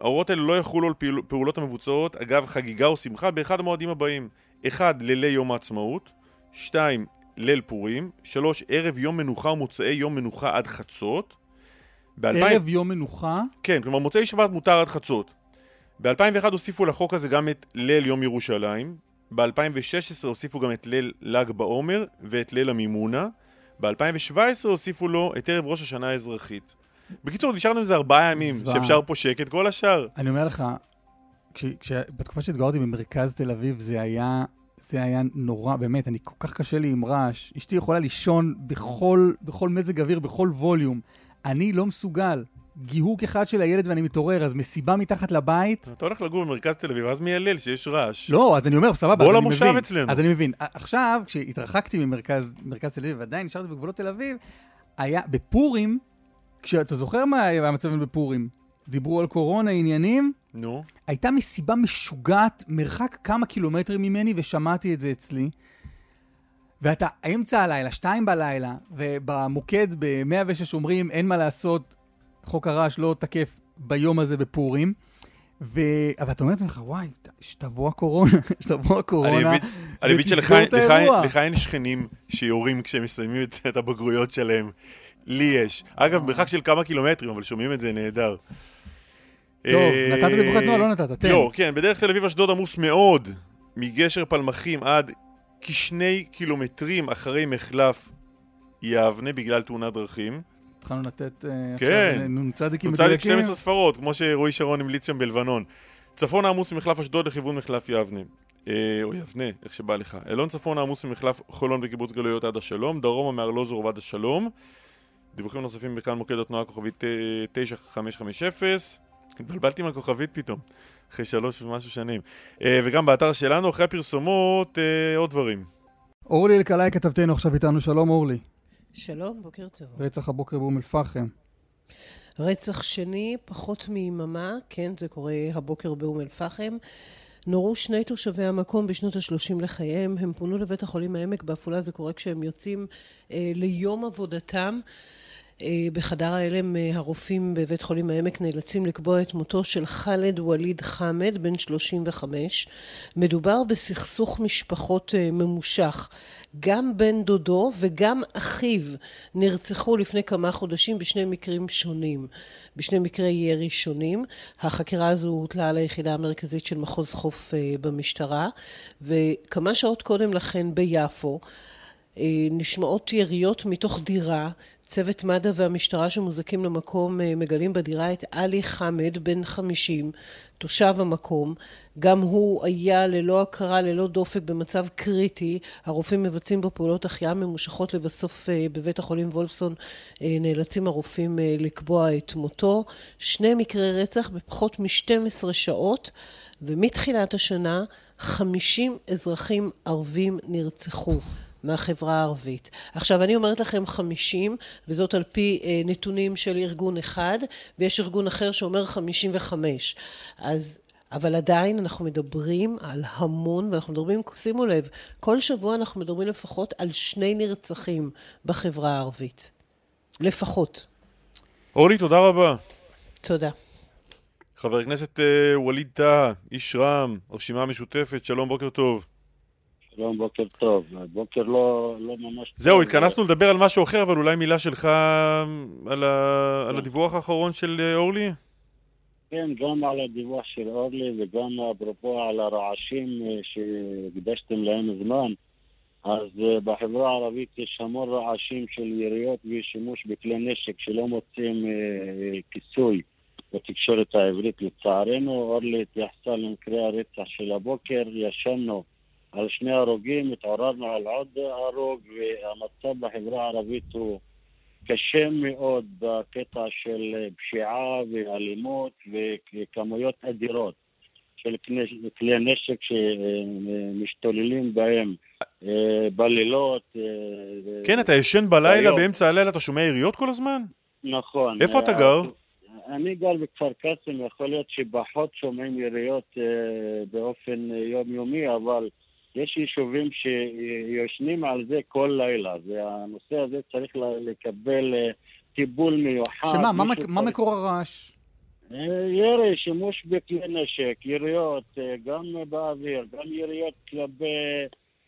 ההוראות האלה לא יחולו על פעולות המבוצעות אגב חגיגה או שמחה באחד המועדים הבאים 1. לילי יום העצמאות 2. ליל פורים 3. ערב יום מנוחה ומוצאי יום מנוחה עד חצות ב- ערב יום מנוחה? כן, כלומר מוצאי שבת מותר עד חצות ב-2001 הוסיפו לחוק הזה גם את ליל יום ירושלים ב-2016 הוסיפו גם את ליל ל"ג בעומר ואת ליל המימונה ב-2017 הוסיפו לו את ערב ראש השנה האזרחית בקיצור, נשארנו עם זה ארבעה ימים, זווה. שאפשר פה שקט כל השאר. אני אומר לך, כש, כש, בתקופה שהתגוררתי במרכז תל אביב, זה היה, זה היה נורא, באמת, אני כל כך קשה לי עם רעש. אשתי יכולה לישון בכל, בכל מזג אוויר, בכל ווליום. אני לא מסוגל. גיהוק אחד של הילד ואני מתעורר, אז מסיבה מתחת לבית... אתה הולך לגור במרכז תל אביב, אז מיילל שיש רעש. לא, אז אני אומר, סבבה, בוא למושב אצלנו. אז אני מבין. עכשיו, כשהתרחקתי ממרכז תל אביב, ועדיין נשארתי בגבולות תל אביב, היה, בפורים, כשאתה זוכר מה היה המצב בפורים? דיברו על קורונה, עניינים? נו. הייתה מסיבה משוגעת, מרחק כמה קילומטרים ממני, ושמעתי את זה אצלי. ואתה אמצע הלילה, שתיים בלילה, ובמוקד ב-106 אומרים, אין מה לעשות, חוק הרעש לא תקף ביום הזה בפורים. ו... אבל אתה אומר לעצמך, וואי, שתבוא הקורונה, *laughs* שתבוא הקורונה, ותסגור את האירוע. לך אין שכנים שיורים כשהם מסיימים את הבגרויות שלהם. לי יש. אגב, מרחק של כמה קילומטרים, אבל שומעים את זה נהדר. טוב, אה, נתת דיווחי תנועה? לא נתת, תן. לא, כן, בדרך תל אביב-אשדוד עמוס מאוד, מגשר פלמחים עד כשני קילומטרים אחרי מחלף יבנה בגלל תאונת דרכים. התחלנו לתת אה, כן. עכשיו נ"צדיקים מדויקים. נ"צ 12 ספרות, כמו שרועי שרון המליץ שם בלבנון. צפון העמוס ממחלף אשדוד לכיוון מחלף יבנה. אה, או יבנה, איך שבא לך. אלון צפון העמוס ממחלף חולון וקיבוץ גלויות עד השלום. דרומה מארלוזור ועד השלום. דיווחים נוספים בכאן מוקד התנועה כוכבית 9550 התבלבלתי עם הכוכבית פתאום אחרי שלוש ומשהו שנים. אה, וגם באתר שלנו אחרי הפרסומות אה, עוד דברים. אורלי אלקלעי כתבתנו עכשיו איתנו, שלום אורלי. שלום, בוקר טוב. רצח הבוקר באום אל-פחם. רצח שני, פחות מיממה, כן, זה קורה הבוקר באום אל-פחם. נורו שני תושבי המקום בשנות ה-30 לחייהם, הם פונו לבית החולים העמק בעפולה, זה קורה כשהם יוצאים אה, ליום עבודתם. אה, בחדר ההלם אה, הרופאים בבית חולים העמק נאלצים לקבוע את מותו של חאלד וליד חאמד, בן 35. מדובר בסכסוך משפחות אה, ממושך. גם בן דודו וגם אחיו נרצחו לפני כמה חודשים בשני מקרים שונים, בשני מקרי ירי שונים. החקירה הזו הוטלה על היחידה המרכזית של מחוז חוף במשטרה, וכמה שעות קודם לכן ביפו נשמעות יריות מתוך דירה צוות מד"א והמשטרה שמוזקים למקום אה, מגלים בדירה את עלי חמד, בן 50, תושב המקום. גם הוא היה ללא הכרה, ללא דופק, במצב קריטי. הרופאים מבצעים בו פעולות החייאה ממושכות לבסוף אה, בבית החולים וולפסון אה, נאלצים הרופאים לקבוע את מותו. שני מקרי רצח בפחות מ-12 שעות, ומתחילת השנה 50 אזרחים ערבים נרצחו. מהחברה הערבית. עכשיו, אני אומרת לכם 50, וזאת על פי אה, נתונים של ארגון אחד, ויש ארגון אחר שאומר 55. אז אבל עדיין אנחנו מדברים על המון, ואנחנו מדברים, שימו לב, כל שבוע אנחנו מדברים לפחות על שני נרצחים בחברה הערבית. לפחות. אורלי, תודה רבה. תודה. חבר הכנסת uh, ווליד טאהא, איש רע"מ, הרשימה המשותפת, שלום, בוקר טוב. שלום, בוקר טוב. בוקר לא, לא ממש... זהו, התכנסנו לדבר על משהו אחר, אבל אולי מילה שלך על, ה... על הדיווח האחרון של אה, אורלי? כן, גם על הדיווח של אורלי וגם אפרופו על הרעשים אה, שהקדשתם להם זמן. אז בחברה הערבית יש המון רעשים של יריות ושימוש בכלי נשק שלא מוצאים כיסוי. בתקשורת העברית לצערנו. אורלי התייחסה למקרה הרצח של הבוקר, ישנו על שני הרוגים, התעוררנו על עוד הרוג, והמצב בחברה הערבית הוא קשה מאוד בקטע של פשיעה ואלימות וכמויות אדירות של כלי נשק שמשתוללים בהם אה, בלילות. אה, כן, אתה ישן בלילה, באמצע הלילה אתה שומע יריות כל הזמן? נכון. איפה אתה גר? אני גר בכפר קאסם, יכול להיות שפחות שומעים יריות אה, באופן יומיומי, אבל יש יישובים שיושנים על זה כל לילה. והנושא הזה צריך לקבל אה, טיפול מיוחד. שמה, מה, צריך... מה מקור הרעש? אה, ירי, שימוש בכלי נשק, יריות, אה, גם באוויר, גם יריות כלפי...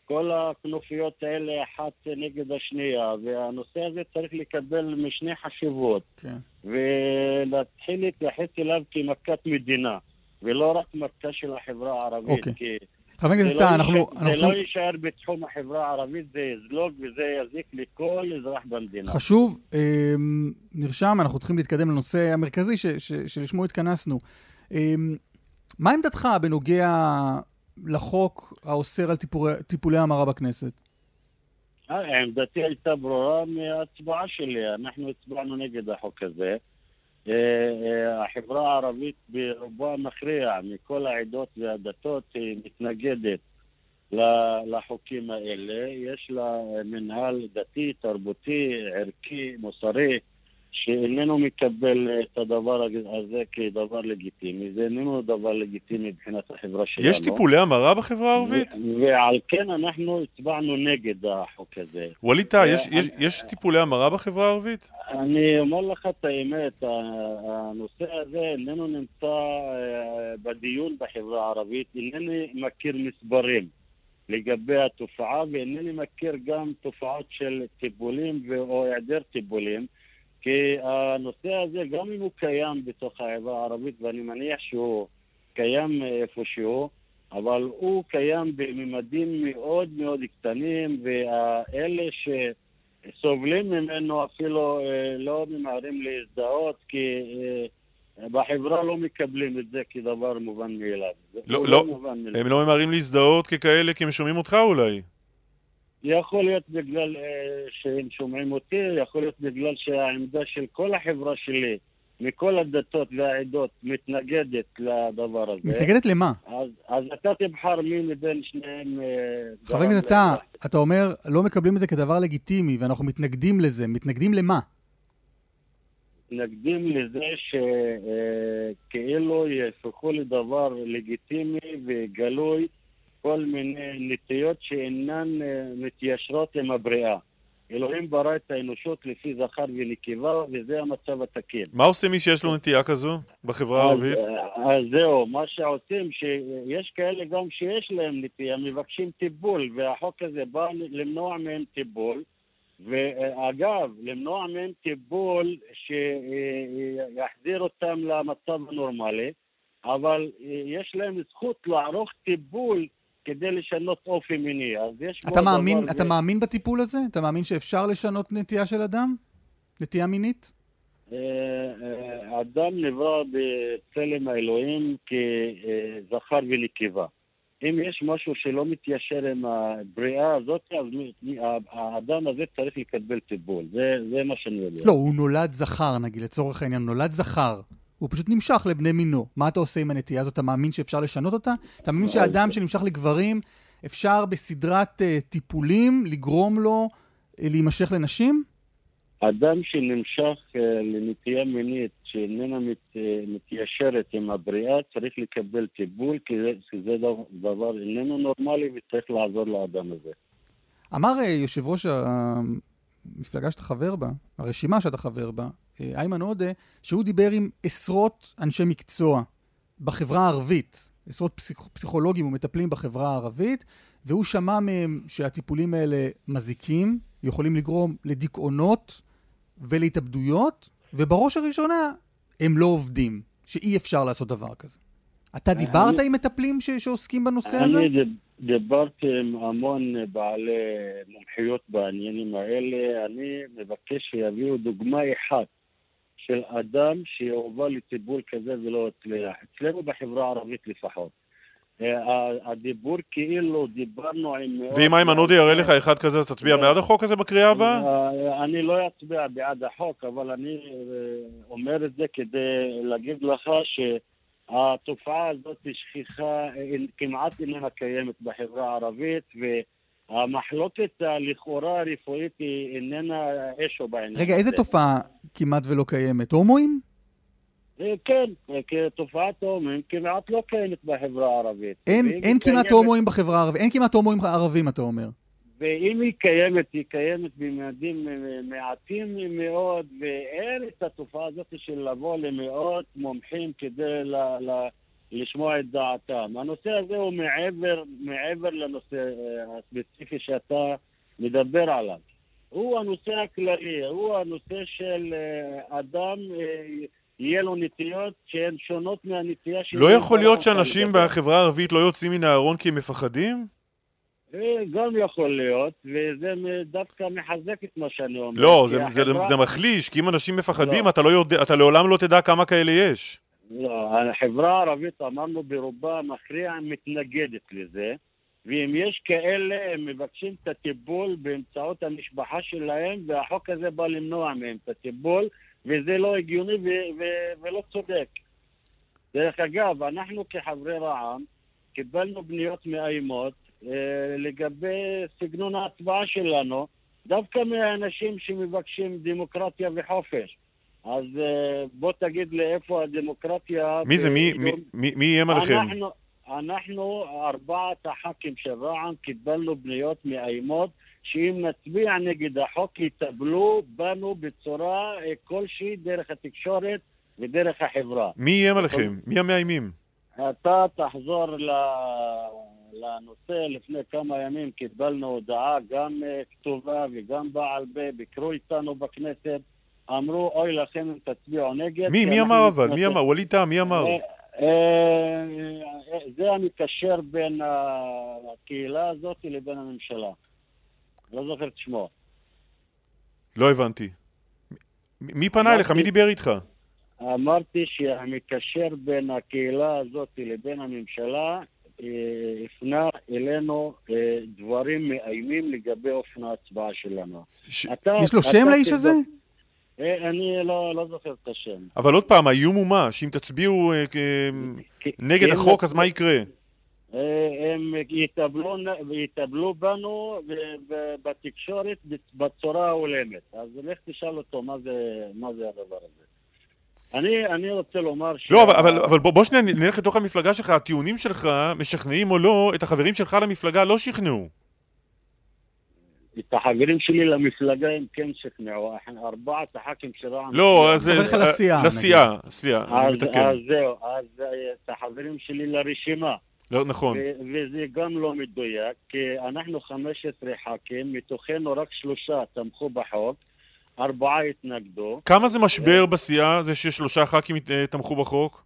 כל הכנופיות האלה אחת נגד השנייה, והנושא הזה צריך לקבל משנה חשיבות, כן. ולהתחיל להתייחס אליו כמכת מדינה, ולא רק מכה של החברה הערבית. אוקיי. כי חבר הכנסת טאה, אנחנו... זה אנחנו... לא יישאר בתחום החברה הערבית, זה יזלוג וזה יזיק לכל אזרח במדינה. חשוב, אה, נרשם, אנחנו צריכים להתקדם לנושא המרכזי ש, ש, שלשמו התכנסנו. אה, מה עמדתך בנוגע לחוק האוסר על טיפולי, טיפולי המרה בכנסת? אה, עמדתי הייתה ברורה מההצבעה שלי. אנחנו הצבענו נגד החוק הזה. אה, אה, החברה הערבית ברובה המכריע מכל העדות והדתות היא מתנגדת לחוקים האלה. יש לה מנהל דתי, תרבותי, ערכי, מוסרי, שאיננו מקבל את הדבר הזה כדבר לגיטימי. זה איננו דבר לגיטימי מבחינת החברה שלנו. יש טיפולי המרה בחברה הערבית? ועל כן אנחנו הצבענו נגד החוק הזה. ווליד טאה, יש, יש, יש טיפולי המרה בחברה הערבית? אני אומר לך את האמת, הנושא הזה איננו נמצא אה, בדיון בחברה הערבית, אינני מכיר מספרים. לגבי התופעה, ואינני מכיר גם תופעות של טיפולים או היעדר טיפולים. כי הנושא הזה, גם אם הוא קיים בתוך החברה הערבית, ואני מניח שהוא קיים איפשהו, אבל הוא קיים בממדים מאוד מאוד קטנים, ואלה שסובלים ממנו אפילו אה, לא ממהרים להזדהות, כי אה, בחברה לא מקבלים את זה כדבר מובן מאליו. לא, לא, לא הם לא ממהרים להזדהות ככאלה כי הם שומעים אותך אולי. יכול להיות בגלל אה, שהם שומעים אותי, יכול להיות בגלל שהעמדה של כל החברה שלי, מכל הדתות והעדות, מתנגדת לדבר הזה. מתנגדת למה? אז, אז אתה תבחר מי מבין שניהם... אה, חבר הכנסת אתה, אתה אומר, לא מקבלים את זה כדבר לגיטימי, ואנחנו מתנגדים לזה. מתנגדים למה? מתנגדים לזה שכאילו אה, יהפכו לדבר לגיטימי וגלוי. כל מיני נטיות שאינן אה, מתיישרות עם הבריאה. אלוהים ברא את האנושות לפי זכר ונקבה, וזה המצב התקין. מה עושה מי שיש לו נטייה כזו בחברה הערבית? אז, אה, אז זהו, מה שעושים, שיש כאלה גם שיש להם נטייה, מבקשים טיפול, והחוק הזה בא למנוע מהם טיפול. ואגב, למנוע מהם טיפול שיחזיר אותם למצב הנורמלי, אבל יש להם זכות לערוך טיפול כדי לשנות אופי מיני. אז יש אתה מאמין, אתה ו... מאמין בטיפול הזה? אתה מאמין שאפשר לשנות נטייה של אדם? נטייה מינית? אה, אה, אדם נברא בצלם האלוהים כזכר ונקבה. אם יש משהו שלא מתיישר עם הבריאה הזאת, אז האדם הזה צריך לקבל טיפול. זה, זה מה שאני יודע. לא, הוא נולד זכר, נגיד, לצורך העניין, נולד זכר. הוא פשוט נמשך לבני מינו. מה אתה עושה עם הנטייה הזאת? אתה מאמין שאפשר לשנות אותה? אתה מאמין שאדם שנמשך לגברים, אפשר בסדרת uh, טיפולים לגרום לו uh, להימשך לנשים? אדם שנמשך לנטייה מינית שאיננה מת, מתיישרת עם הבריאה צריך לקבל טיפול כי זה, כי זה דבר איננו נורמלי וצריך לעזור לאדם הזה. אמר יושב ראש המפלגה שאתה חבר בה, הרשימה שאתה חבר בה, איימן עודה, שהוא דיבר עם עשרות אנשי מקצוע בחברה הערבית, עשרות פסיכ... פסיכולוגים ומטפלים בחברה הערבית, והוא שמע מהם שהטיפולים האלה מזיקים, יכולים לגרום לדיכאונות ולהתאבדויות, ובראש הראשונה הם לא עובדים, שאי אפשר לעשות דבר כזה. אתה דיברת אני... עם מטפלים ש... שעוסקים בנושא אני הזה? אני דיברתי עם המון בעלי מומחיות בעניינים האלה. אני מבקש שיביאו דוגמה אחת של אדם שהובא לטיפול כזה ולא הצליח. אצלנו בחברה הערבית לפחות. אה, הדיבור כאילו דיברנו עם... ואם איימן עודי יראה לך אחד כזה, אז תצביע בעד החוק הזה בקריאה הבאה? אה, אני לא אצביע בעד החוק, אבל אני אה, אומר את זה כדי להגיד לך שהתופעה הזאת שכיחה כמעט איננה קיימת בחברה הערבית, והמחלוקת לכאורה הרפואית היא איננה אשו בעניין. רגע, איזה תופעה כמעט ולא קיימת? הומואים? אה, כן, כתופעת הומואים כמעט לא קיימת בחברה הערבית. אין, אין כמעט הומואים בחברה הערבית, אין כמעט הומואים ערבים, אתה אומר. ואם היא קיימת, היא קיימת בממדים מעטים מאוד, ואין את התופעה הזאת של לבוא למאות מומחים כדי ל, ל, לשמוע את דעתם. הנושא הזה הוא מעבר, מעבר לנושא אה, הספציפי שאתה מדבר עליו. הוא הנושא הכללי, הוא הנושא של אה, אדם... יהיה לו נטיות שהן שונות מהנטייה של... לא יכול להיות שאנשים בחברה הערבית לא יוצאים מן הארון כי הם מפחדים? אה, גם יכול להיות, וזה דווקא מחזק את מה שאני אומר. לא, זה, החברה... זה, זה מחליש, כי אם אנשים מפחדים, לא. אתה, לא יודע, אתה לעולם לא תדע כמה כאלה יש. לא, החברה הערבית, אמרנו ברובה המכריע, מתנגדת לזה, ואם יש כאלה, הם מבקשים את הטיפול באמצעות המשפחה שלהם, והחוק הזה בא למנוע מהם את הטיפול. וזה לא הגיוני ו- ו- ולא צודק. דרך אגב, אנחנו כחברי רע"מ קיבלנו פניות מאיימות אה, לגבי סגנון ההצבעה שלנו, דווקא מהאנשים שמבקשים דמוקרטיה וחופש. אז אה, בוא תגיד לי איפה הדמוקרטיה... מי זה? מי, מי, מי איים עליכם? אנחנו, אנחנו, ארבעת הח"כים של רע"מ, קיבלנו פניות מאיימות שאם נצביע נגד החוק יטפלו בנו בצורה אה, כלשהי דרך התקשורת ודרך החברה. מי איים עליכם? מי המאיימים? אתה תחזור לנושא, לפני כמה ימים קיבלנו הודעה גם אה, כתובה וגם בעל פה, ביקרו איתנו בכנסת, אמרו אוי לכם אם תצביעו נגד. מי? מי אמר אבל? מי אמר? ווליד טאה, מי אמר? אה, זה המקשר בין הקהילה הזאת לבין הממשלה. לא זוכר את שמו. לא הבנתי. מי פנה אליך? מי דיבר איתך? אמרתי שהמקשר בין הקהילה הזאת לבין הממשלה אה, הפנה אלינו אה, דברים מאיימים לגבי אופן ההצבעה שלנו. ש... אתה, יש לו שם לאיש הזה? אה, אני לא, לא זוכר את השם. אבל עוד פעם, האיום הוא מה? שאם תצביעו נגד החוק, אז מה יקרה? הם יטפלו, יטפלו בנו בתקשורת בצורה ההולמת. אז לך תשאל אותו מה זה, מה זה הדבר הזה. אני, אני רוצה לומר ש... לא, אבל, אבל, אבל בוא, בוא שניה נלך לתוך המפלגה שלך. הטיעונים שלך, משכנעים או לא, את החברים שלך למפלגה לא שכנעו. את החברים שלי למפלגה הם כן שכנעו, ארבעת הח"כים של רע"מ. לא, אז... לסיעה. לסיעה, לסיעה, אני מתקן. אז זהו, אז את החברים שלי לרשימה. לא, נכון. וזה גם לא מדויק, כי אנחנו 15 ח"כים, מתוכנו רק שלושה תמכו בחוק, ארבעה התנגדו. כמה זה משבר בסיעה, זה ששלושה ח"כים אה, תמכו בחוק?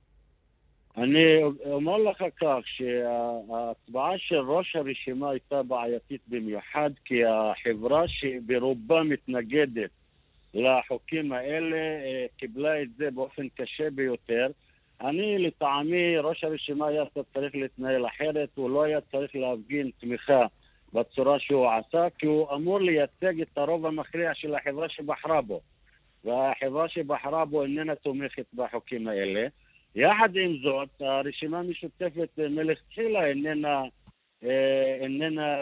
אני אומר לך כך, שההצבעה של ראש הרשימה הייתה בעייתית במיוחד, כי החברה שברובה מתנגדת לחוקים האלה אה, קיבלה את זה באופן קשה ביותר. אני, לטעמי, ראש הרשימה היה צריך להתנהל אחרת, הוא לא היה צריך להפגין תמיכה בצורה שהוא עשה, כי הוא אמור לייצג את הרוב המכריע של החברה שבחרה בו. והחברה שבחרה בו איננה תומכת בחוקים האלה. יחד עם זאת, הרשימה המשותפת מלכתחילה איננה איננה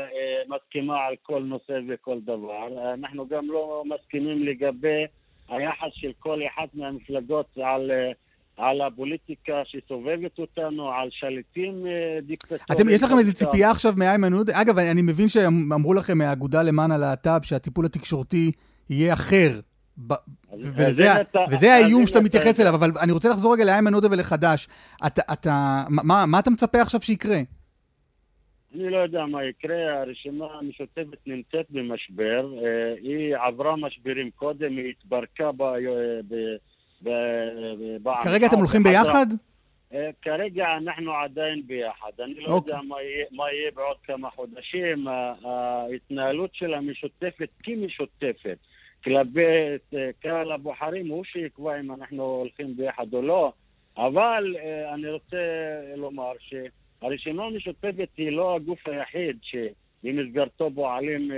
מסכימה על כל נושא וכל דבר. אנחנו גם לא מסכימים לגבי היחס של כל אחת מהמפלגות על... על הפוליטיקה שסובבת אותנו, על שליטים דיקטטוריים. אתם, יש לכם איזו ציפייה עכשיו מאיימן עודה? אגב, אני מבין שאמרו לכם מהאגודה למען הלהט"ב שהטיפול התקשורתי יהיה אחר וזה, וזה האיום שאתה מתייחס אליו, אבל אני רוצה לחזור רגע לאיימן עודה ולחדש. אתה, אתה, מה, מה אתה מצפה עכשיו שיקרה? אני לא יודע מה יקרה, הרשימה המשותפת נמצאת במשבר, אה, היא עברה משברים קודם, היא התברקה ב... ב, ב כרגע אתם הולכים ביחד? אה, כרגע אנחנו עדיין ביחד. אני לא אוקיי. יודע מה יהיה בעוד כמה חודשים. ההתנהלות של המשותפת כמשותפת. כלפי אה, קהל הבוחרים הוא שיקבע אם אנחנו הולכים ביחד או לא. אבל אה, אני רוצה לומר שהרשימה המשותפת היא לא הגוף היחיד שבמסגרתו פועלים אה,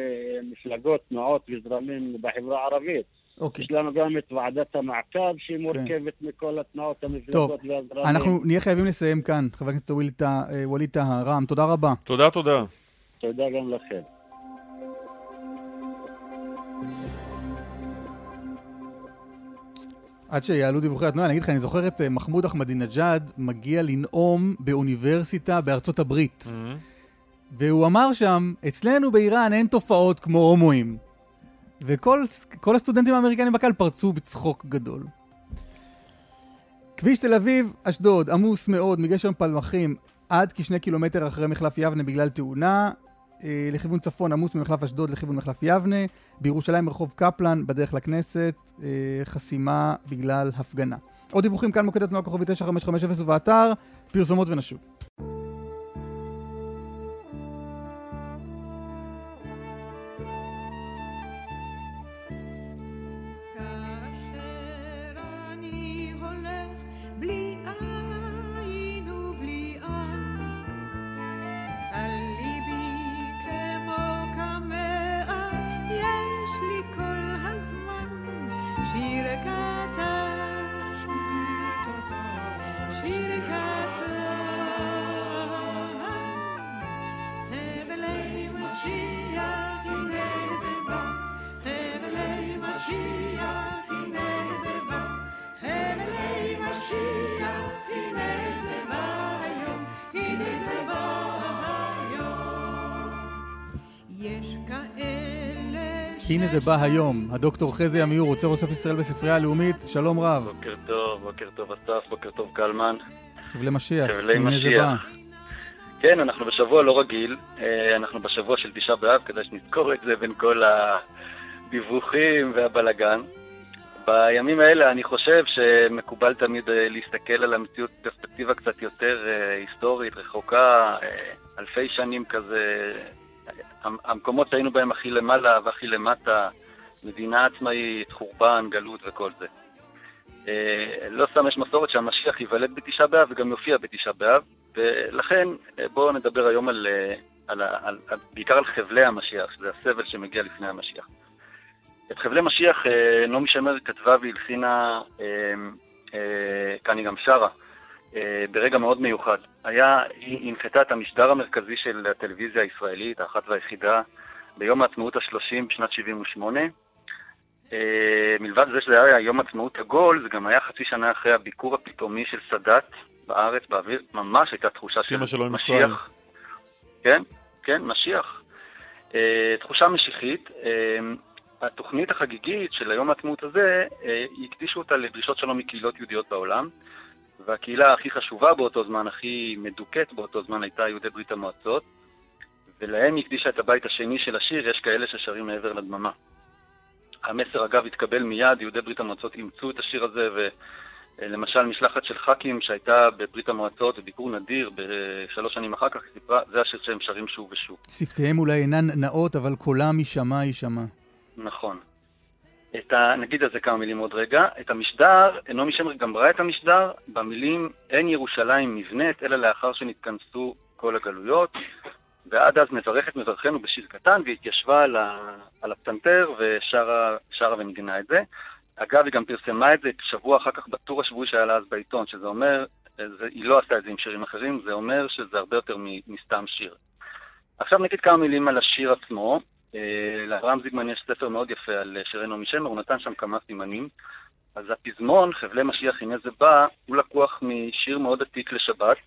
מפלגות, תנועות וזרמים בחברה הערבית. אוקיי. יש לנו גם את ועדת המעקב שהיא כן. מורכבת כן. מכל התנועות, המפלגות טוב, והזרמים. אנחנו נהיה חייבים לסיים כאן, חבר הכנסת ווליד טהא. רם, תודה רבה. תודה, תודה. תודה גם לכם. עד שיעלו דיווחי התנועה, אני אגיד לך, אני זוכר את אה, מחמוד אחמדינג'אד מגיע לנאום באוניברסיטה בארצות הברית. Mm-hmm. והוא אמר שם, אצלנו באיראן אין תופעות כמו הומואים. וכל הסטודנטים האמריקנים בקהל פרצו בצחוק גדול. כביש תל אביב, אשדוד, עמוס מאוד מגשר פלמחים עד כשני קילומטר אחרי מחלף יבנה בגלל תאונה. אה, לכיוון צפון עמוס ממחלף אשדוד לכיוון מחלף יבנה, בירושלים רחוב קפלן בדרך לכנסת, אה, חסימה בגלל הפגנה. עוד דיווחים כאן מוקד התנועה כוכבי 9550 ובאתר, פרסומות ונשוב. הנה זה בא היום. הדוקטור חזי עמיור, עוצר אוסף ישראל בספרייה הלאומית, שלום רב. בוקר טוב, בוקר טוב אסף, בוקר טוב קלמן. חבלי משיח, חבלי הנה משיח. זה בא. כן, אנחנו בשבוע לא רגיל, אה, אנחנו בשבוע של תשעה באב, כדי שנזכור את זה בין כל הדיווחים והבלגן. בימים האלה אני חושב שמקובל תמיד אה, להסתכל על המציאות בפרספקטיבה קצת יותר אה, היסטורית, רחוקה, אלפי שנים כזה המקומות שהיינו בהם הכי למעלה והכי למטה, מדינה עצמאית, חורבן, גלות וכל זה. אה, לא סתם יש מסורת שהמשיח ייוולד בתשעה באב וגם יופיע בתשעה באב, ולכן אה, בואו נדבר היום על, אה, על, על, על, בעיקר על חבלי המשיח, שזה הסבל שמגיע לפני המשיח. את חבלי משיח נעמי שמר כתבה והלחינה, כאן היא גם שרה, ברגע מאוד מיוחד. היה, היא הנחתה את המשדר המרכזי של הטלוויזיה הישראלית, האחת והיחידה, ביום העצמאות ה-30 בשנת 78. אה, מלבד זה שזה היה יום עצמאות עגול, זה גם היה חצי שנה אחרי הביקור הפתאומי של סאדאת בארץ, באוויר, ממש הייתה תחושה של משיח. כן, כן, משיח. אה, תחושה משיחית. התוכנית החגיגית של היום העצמאות הזה, הקדישו אותה לדרישות שלום מקהילות יהודיות בעולם. והקהילה הכי חשובה באותו זמן, הכי מדוכאת באותו זמן, הייתה יהודי ברית המועצות, ולהם הקדישה את הבית השני של השיר, יש כאלה ששרים מעבר לדממה. המסר אגב התקבל מיד, יהודי ברית המועצות אימצו את השיר הזה, ולמשל משלחת של ח"כים שהייתה בברית המועצות, בביקור נדיר בשלוש שנים אחר כך, סיפרה, זה השיר שהם שרים שוב ושוב. שפתיהם אולי אינן נאות, אבל קולם יישמע יישמע. נכון. את ה... נגיד על זה כמה מילים עוד רגע. את המשדר, נעמי שמר גמרה את המשדר במילים אין ירושלים נבנית, אלא לאחר שנתכנסו כל הגלויות. ועד אז נברך את מברכנו בשיר קטן, והיא התיישבה על, ה... על הפטנטר ושרה וניגנה את זה. אגב, היא גם פרסמה את זה שבוע אחר כך בטור השבועי שהיה לה אז בעיתון, שזה אומר, זה, היא לא עשתה את זה עם שירים אחרים, זה אומר שזה הרבה יותר מסתם שיר. עכשיו נגיד כמה מילים על השיר עצמו. לאברהם זיגמן יש ספר מאוד יפה על שירי נעמי שמר, הוא נתן שם כמה סימנים. אז הפזמון, חבלי משיח הנה זה בא, הוא לקוח משיר מאוד עתיק לשבת,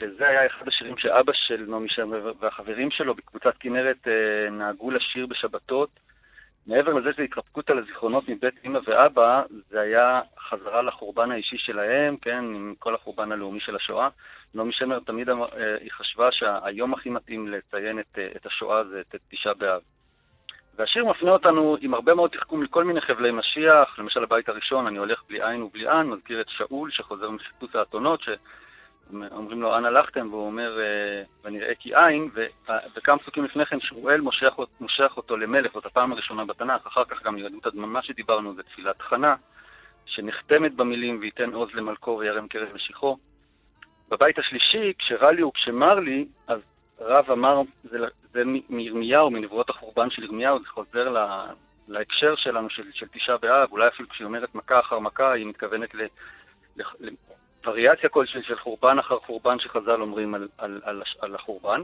וזה היה אחד השירים שאבא של נעמי שמר והחברים שלו בקבוצת כנרת נהגו לשיר בשבתות. מעבר לזה שזו התרפקות על הזיכרונות מבית אמא ואבא, זה היה חזרה לחורבן האישי שלהם, כן, עם כל החורבן הלאומי של השואה. נעמי שמר תמיד אמר, אה, היא חשבה שהיום הכי מתאים לציין את, אה, את השואה זה את תשעה באב. והשיר מפנה אותנו עם הרבה מאוד תחכום לכל מיני חבלי משיח, למשל הבית הראשון, אני הולך בלי עין ובלי עין, מזכיר את שאול שחוזר מחיפוש האתונות, ש... אומרים לו, אנה הלכתם? והוא אומר, אה, ונראה כי אין, וכמה פסוקים לפני כן שמואל מושך, מושך אותו למלך, זאת הפעם הראשונה בתנ"ך, אחר כך גם יהדות הדממה שדיברנו, זה תפילת חנה, שנחתמת במילים, וייתן עוז למלכו וירם קרב משיחו. בבית השלישי, כשרע לי וכשמר לי, אז רב אמר, זה, זה מירמיהו, מנבואות החורבן של ירמיהו, זה חוזר לה, להקשר שלנו של, של תשעה באב, אולי אפילו כשהיא אומרת מכה אחר מכה, היא מתכוונת ל, וריאציה כלשהי של חורבן אחר חורבן שחז"ל אומרים על, על, על, על החורבן.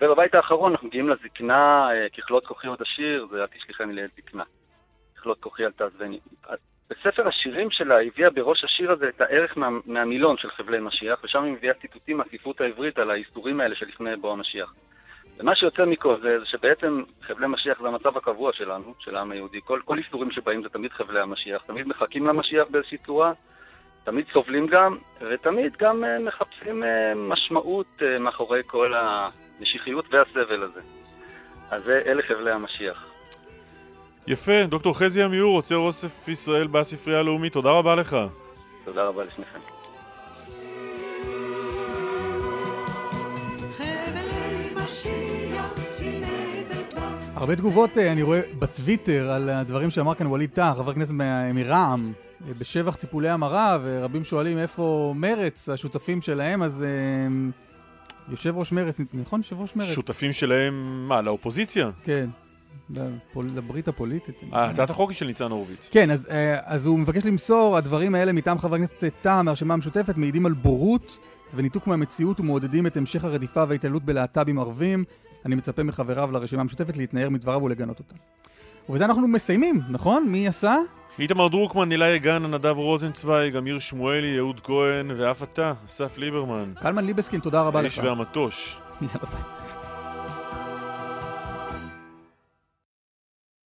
ובבית האחרון אנחנו מגיעים לזקנה, אה, ככלות כוחי עוד השיר, זה אל תשליכני לעת זקנה. ככלות כוחי אל תעזבני. בספר השירים שלה הביאה בראש השיר הזה את הערך מה, מהמילון של חבלי משיח, ושם היא מביאה ציטוטים מהספרות העברית על האיסורים האלה שלפני בוא המשיח. ומה שיוצא מכל זה, זה שבעצם חבלי משיח זה המצב הקבוע שלנו, של העם היהודי. כל, כל איסורים שבאים זה תמיד חבלי המשיח. תמיד מחכים למשיח באיזושהי צורה, תמיד סובלים גם, ותמיד גם אה, מחפשים אה, משמעות אה, מאחורי כל המשיחיות והסבל הזה. אז אלה חבלי המשיח. יפה, דוקטור חזי עמיור, עוצר אוסף ישראל בספרייה הלאומית, תודה רבה לך. תודה רבה לשניכם. הרבה תגובות אני רואה בטוויטר על הדברים שאמר כאן ווליד טאה, חבר כנסת מרע"מ, בשבח טיפולי המרה, ורבים שואלים איפה מרץ, השותפים שלהם, אז אה, יושב ראש מרץ, נכון? יושב ראש מרץ. שותפים שלהם, מה, לאופוזיציה? כן. לברית הפוליטית. הצעת החוק היא של ניצן הורוביץ. כן, אז, אה, אז הוא מבקש למסור, הדברים האלה מטעם חבר הכנסת טעם מהרשימה המשותפת מעידים על בורות וניתוק מהמציאות ומעודדים את המשך הרדיפה וההתעללות בלהט"בים ערבים. אני מצפה מחבריו לרשימה המשותפת להתנער מדבריו ולגנות אותם. ובזה אנחנו מסיימים, נכון? מי עשה? איתמר דרוקמן, נילי יגן, נדב רוזנצוויג, אמיר שמואלי, יהוד כהן, ואף אתה, אסף ליברמן. קלמן ליבסקין, תודה רבה לך. האיש והמטוש. יאללה ביי.